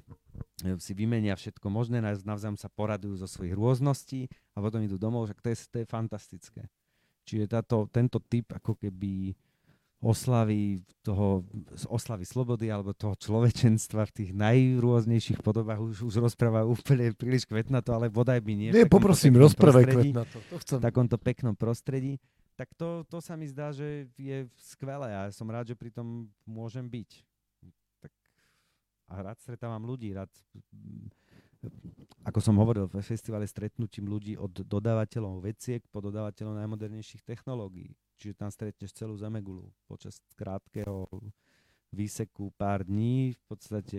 e, si vymenia všetko možné, navzájom sa poradujú zo svojich rôzností a potom idú domov, že to je, to je fantastické. Čiže táto, tento typ ako keby oslavy toho, oslavy slobody alebo toho človečenstva v tých najrôznejších podobách už, už rozpráva úplne príliš kvetnato, ale bodaj by nie. Nie, poprosím, rozprávaj kvetnato. To chcem. V takomto peknom prostredí. Tak to, to sa mi zdá, že je skvelé a som rád, že pri tom môžem byť. A rád stretávam ľudí, rád ako som hovoril, v festivale stretnutím ľudí od dodávateľov veciek po dodávateľov najmodernejších technológií. Čiže tam stretneš celú Zemegulu počas krátkeho výseku pár dní. V podstate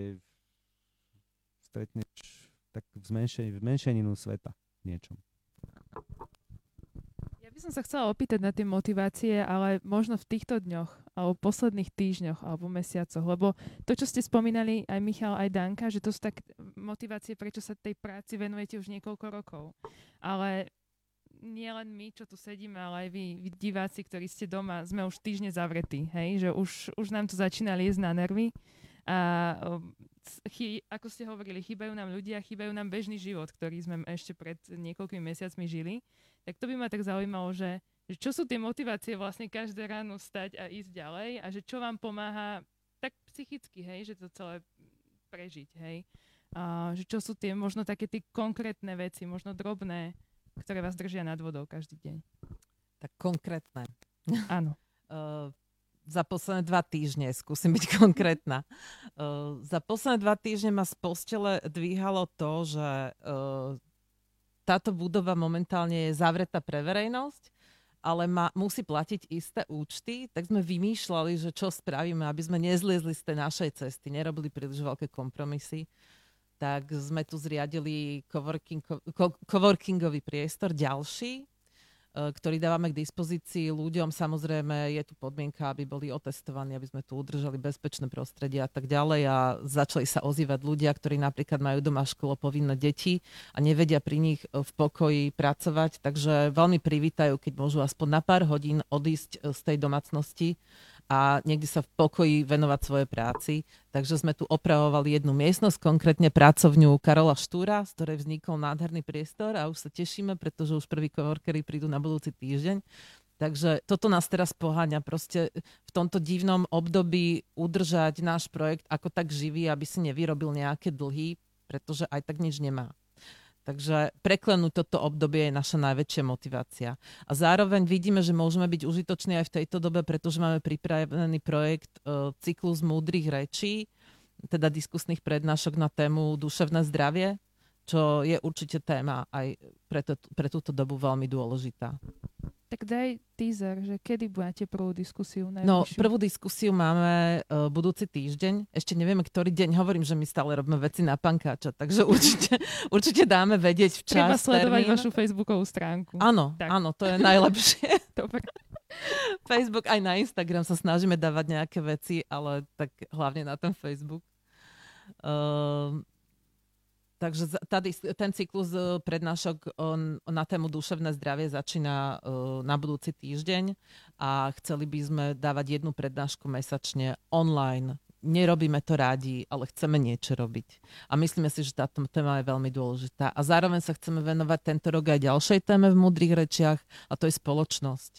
stretneš tak v, zmenšen- v menšeninu sveta niečom by som sa chcela opýtať na tie motivácie, ale možno v týchto dňoch, alebo posledných týždňoch, alebo mesiacoch, lebo to, čo ste spomínali aj Michal, aj Danka, že to sú tak motivácie, prečo sa tej práci venujete už niekoľko rokov. Ale nie len my, čo tu sedíme, ale aj vy, vy diváci, ktorí ste doma, sme už týždne zavretí, hej? že už, už nám to začína liesť na nervy. A chy, ako ste hovorili, chýbajú nám ľudia, chýbajú nám bežný život, ktorý sme ešte pred niekoľkými mesiacmi žili tak to by ma tak zaujímalo, že, že čo sú tie motivácie vlastne každé ráno stať a ísť ďalej a že čo vám pomáha tak psychicky, hej, že to celé prežiť, hej. A že čo sú tie možno také tie konkrétne veci, možno drobné, ktoré vás držia nad vodou každý deň. Tak konkrétne. Áno. uh, za posledné dva týždne, skúsim byť konkrétna. Uh, za posledné dva týždne ma z postele dvíhalo to, že uh, táto budova momentálne je zavretá pre verejnosť, ale má, musí platiť isté účty, tak sme vymýšľali, že čo spravíme, aby sme nezliezli z tej našej cesty, nerobili príliš veľké kompromisy. Tak sme tu zriadili coworking, co, coworkingový priestor ďalší, ktorý dávame k dispozícii ľuďom. Samozrejme, je tu podmienka, aby boli otestovaní, aby sme tu udržali bezpečné prostredie a tak ďalej. A začali sa ozývať ľudia, ktorí napríklad majú doma školo povinné deti a nevedia pri nich e, v pokoji pracovať. Takže veľmi privítajú, keď môžu aspoň na pár hodín odísť e, z tej domácnosti a niekde sa v pokoji venovať svojej práci. Takže sme tu opravovali jednu miestnosť, konkrétne pracovňu Karola Štúra, z ktorej vznikol nádherný priestor a už sa tešíme, pretože už prví coworkery prídu na budúci týždeň. Takže toto nás teraz poháňa proste v tomto divnom období udržať náš projekt ako tak živý, aby si nevyrobil nejaké dlhy, pretože aj tak nič nemá. Takže preklenúť toto obdobie je naša najväčšia motivácia. A zároveň vidíme, že môžeme byť užitoční aj v tejto dobe, pretože máme pripravený projekt uh, Cyklus múdrych rečí, teda diskusných prednášok na tému duševné zdravie, čo je určite téma aj pre, to, pre túto dobu veľmi dôležitá. Tak daj teaser, že kedy budete prvú diskusiu najvyššiu? No, prvú diskusiu máme uh, budúci týždeň. Ešte nevieme, ktorý deň. Hovorím, že my stále robíme veci na pankáča, takže určite, určite dáme vedieť včas. Treba sledovať termín. vašu facebookovú stránku. Áno, tak. áno, to je najlepšie. Dobre. Facebook aj na Instagram sa snažíme dávať nejaké veci, ale tak hlavne na ten Facebook. Uh, Takže tady, ten cyklus e, prednášok na tému duševné zdravie začína e, na budúci týždeň a chceli by sme dávať jednu prednášku mesačne online. Nerobíme to rádi, ale chceme niečo robiť. A myslíme si, že táto téma je veľmi dôležitá. A zároveň sa chceme venovať tento rok aj ďalšej téme v Múdrych rečiach a to je spoločnosť.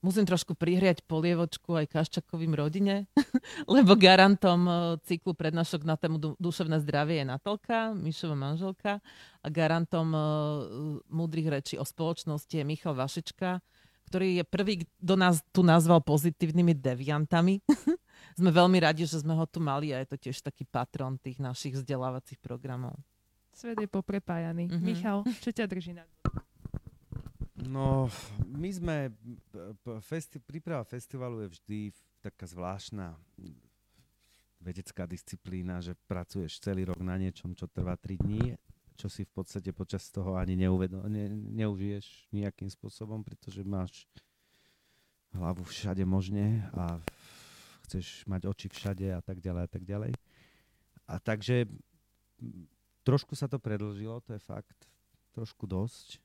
E, musím trošku prihriať polievočku aj Kaščakovým rodine, lebo garantom e, cyklu prednášok na tému duševné zdravie je Natalka, Mišova manželka a garantom uh, múdrych rečí o spoločnosti je Michal Vašička, ktorý je prvý, kto nás tu nazval pozitívnymi deviantami. sme veľmi radi, že sme ho tu mali a je to tiež taký patron tých našich vzdelávacích programov. Svet je poprepájaný. Mm-hmm. Michal, čo ťa drží na No, my sme, festi, príprava festivalu je vždy taká zvláštna vedecká disciplína, že pracuješ celý rok na niečom, čo trvá 3 dní, čo si v podstate počas toho ani neuvedo- ne, neužiješ nejakým spôsobom, pretože máš hlavu všade možne a chceš mať oči všade a tak ďalej a tak ďalej. A takže trošku sa to predlžilo, to je fakt, trošku dosť,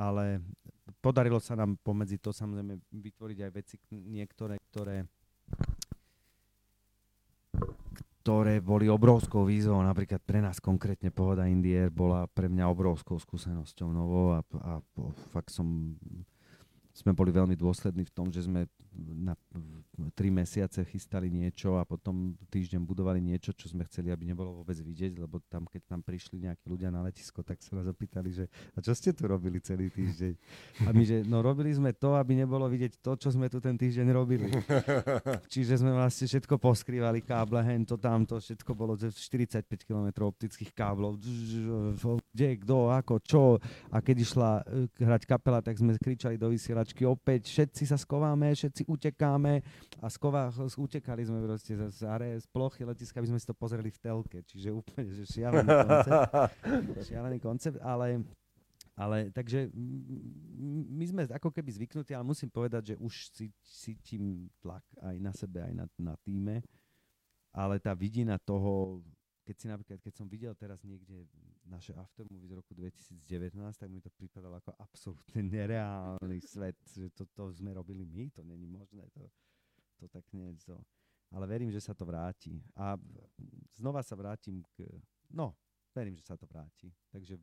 ale podarilo sa nám pomedzi to samozrejme vytvoriť aj veci niektoré, ktoré ktoré boli obrovskou výzvou, napríklad pre nás konkrétne Pohoda Indier bola pre mňa obrovskou skúsenosťou novou a, a, a fakt som sme boli veľmi dôslední v tom, že sme na tri mesiace chystali niečo a potom týždeň budovali niečo, čo sme chceli, aby nebolo vôbec vidieť, lebo tam, keď tam prišli nejakí ľudia na letisko, tak sa nás opýtali, že a čo ste tu robili celý týždeň? A my, že no robili sme to, aby nebolo vidieť to, čo sme tu ten týždeň robili. Čiže sme vlastne všetko poskrývali, káble, hen to tamto, všetko bolo 45 km optických káblov, kde, kto, ako, čo. A keď išla eh, hrať kapela, tak sme kričali do vysielača sedačky opäť, všetci sa skováme, všetci utekáme a skova, utekali sme proste z, z, z plochy letiska, aby sme si to pozreli v telke, čiže úplne že šialený koncept, šialený koncept, ale ale takže my sme ako keby zvyknutí, ale musím povedať, že už cítim tlak aj na sebe, aj na, na týme, ale tá vidina toho, keď si napríklad, keď som videl teraz niekde naše aftermovie z roku 2019, tak mi to pripadalo ako absolútne nereálny svet, že toto to sme robili my, to není možné, to, to tak nie je to. Ale verím, že sa to vráti. A znova sa vrátim k... No, verím, že sa to vráti. Takže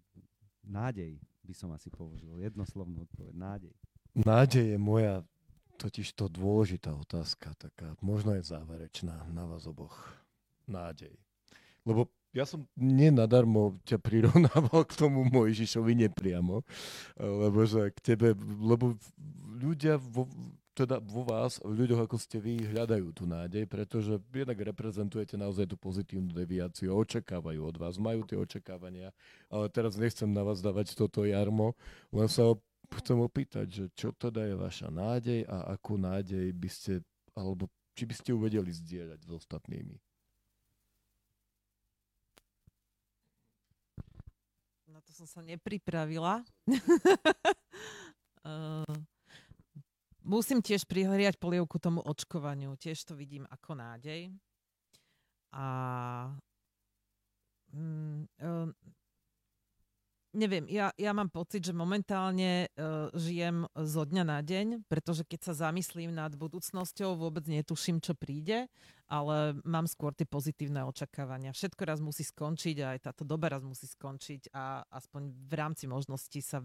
nádej by som asi použil. Jednoslovnú odpoveď. Nádej. Nádej je moja totiž to dôležitá otázka, taká možno je záverečná na vás oboch. Nádej. Lebo ja som nenadarmo ťa prirovnával k tomu Mojžišovi nepriamo, lebo že k tebe, lebo ľudia vo, teda vo vás, v ľuďoch ako ste vy, hľadajú tú nádej, pretože jednak reprezentujete naozaj tú pozitívnu deviáciu, očakávajú od vás, majú tie očakávania, ale teraz nechcem na vás dávať toto jarmo, len sa chcem opýtať, že čo teda je vaša nádej a akú nádej by ste, alebo či by ste ju vedeli zdieľať s ostatnými. to som sa nepripravila. uh, musím tiež prihliať polievku tomu očkovaniu. Tiež to vidím ako nádej. A um, uh, neviem, ja, ja mám pocit, že momentálne uh, žijem zo dňa na deň, pretože keď sa zamyslím nad budúcnosťou, vôbec netuším, čo príde, ale mám skôr tie pozitívne očakávania. Všetko raz musí skončiť aj táto doba raz musí skončiť a aspoň v rámci možností sa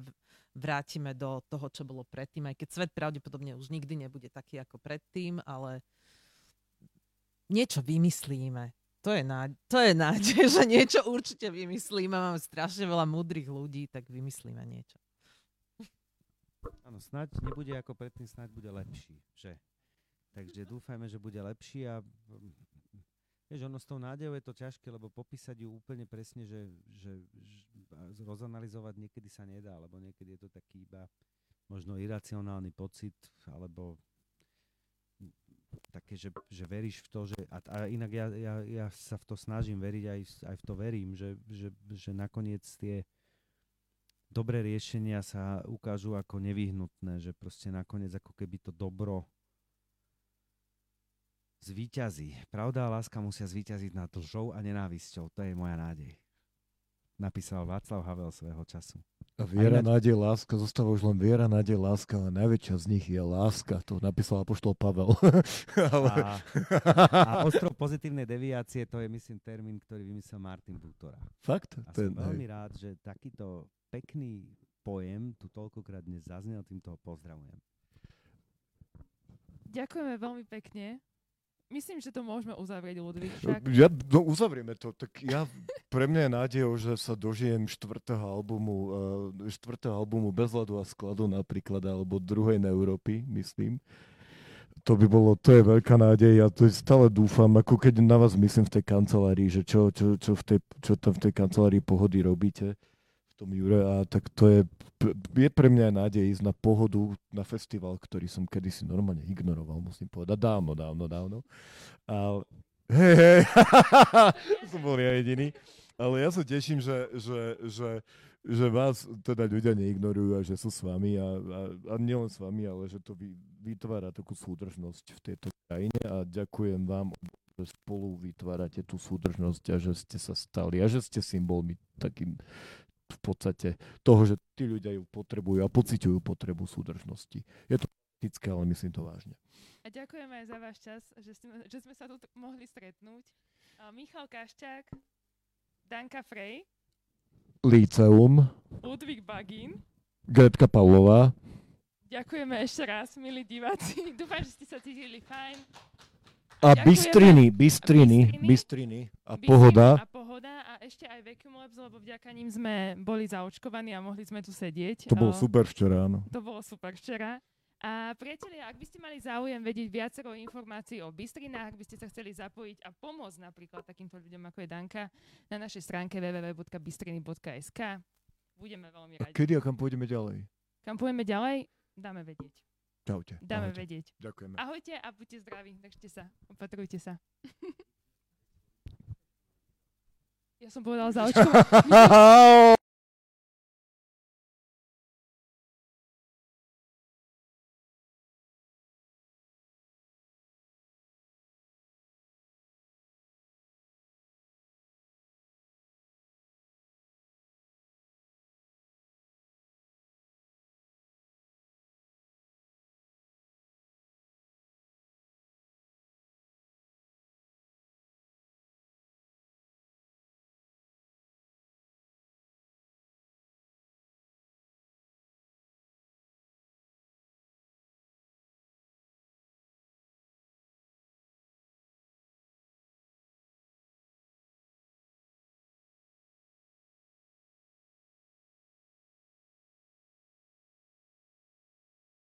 vrátime do toho, čo bolo predtým, aj keď svet pravdepodobne už nikdy nebude taký ako predtým, ale niečo vymyslíme to je, nádej, to je nádej, že niečo určite vymyslíme. Máme strašne veľa múdrych ľudí, tak vymyslíme niečo. Áno, snáď nebude ako predtým, snáď bude lepší, že? Takže dúfajme, že bude lepší a vieš, ono s tou nádejou je to ťažké, lebo popísať ju úplne presne, že, že, že rozanalizovať niekedy sa nedá, lebo niekedy je to taký iba možno iracionálny pocit, alebo také, že, že veríš v to, že, a, a inak ja, ja, ja sa v to snažím veriť, aj, aj v to verím, že, že, že nakoniec tie dobré riešenia sa ukážu ako nevyhnutné, že proste nakoniec ako keby to dobro zvíťazí. Pravda a láska musia zvíťaziť nad lžou a nenávisťou. To je moja nádej. Napísal Václav Havel svojho času. A viera, ináč... nádej, láska, zostáva už len viera, nádej, láska, ale najväčšia z nich je láska. To napísal apoštol Pavel. ale... a, a ostrov pozitívnej deviácie, to je myslím termín, ktorý vymyslel Martin Butora. Fakt? A som veľmi rád, že takýto pekný pojem tu toľkokrát dnes zaznel, týmto ho pozdravujem. Ďakujeme veľmi pekne. Myslím, že to môžeme uzavrieť, Ludvík. Však. Ja, no uzavrieme to. Tak ja, pre mňa je nádejou, že sa dožijem štvrtého albumu, uh, štvrtého albumu Bez ľadu a skladu napríklad, alebo druhej na Európy, myslím. To by bolo, to je veľká nádej. Ja to stále dúfam, ako keď na vás myslím v tej kancelárii, že čo, čo, čo, v tej, čo tam v tej kancelárii pohody robíte tom Jure a tak to je je pre mňa nádej ísť na pohodu, na festival, ktorý som kedysi normálne ignoroval, musím povedať, dávno, dávno, dávno. A Hej, hej. som bol ja jediný. Ale ja sa teším, že, že, že, že vás teda ľudia neignorujú a že sú s vami a, a, a nielen s vami, ale že to vy, vytvára takú súdržnosť v tejto krajine a ďakujem vám, že spolu vytvárate tú súdržnosť a že ste sa stali a že ste symbolmi takým v podstate toho, že tí ľudia ju potrebujú a pociťujú potrebu súdržnosti. Je to praktické, ale myslím to vážne. A ďakujeme aj za váš čas, že sme, že sme sa tu mohli stretnúť. Uh, Michal Kaščák, Danka Frey, Líceum, Ludvík Bagín. Gretka Pavlová, Ďakujeme ešte raz, milí diváci. Dúfam, že ste sa cítili fajn. A Ďakujeme. Bystriny, Bystriny, Bystriny. A pohoda. A pohoda a ešte aj Vacuum Labs, lebo vďaka ním sme boli zaočkovaní a mohli sme tu sedieť. To bolo super včera, áno. To bolo super včera. A priatelia, ak by ste mali záujem vedieť viacero informácií o Bystrinách, ak by ste sa chceli zapojiť a pomôcť napríklad takýmto ľuďom ako je Danka na našej stránke www.bystriny.sk budeme veľmi A radi. kedy a kam pôjdeme ďalej? Kam pôjdeme ďalej? Dáme vedieť. Čaute. Dáme ahojte. vedieť. Ďakujeme. Ahojte a buďte zdraví. Držte sa. Opatrujte sa. ja som povedala zaočkovať.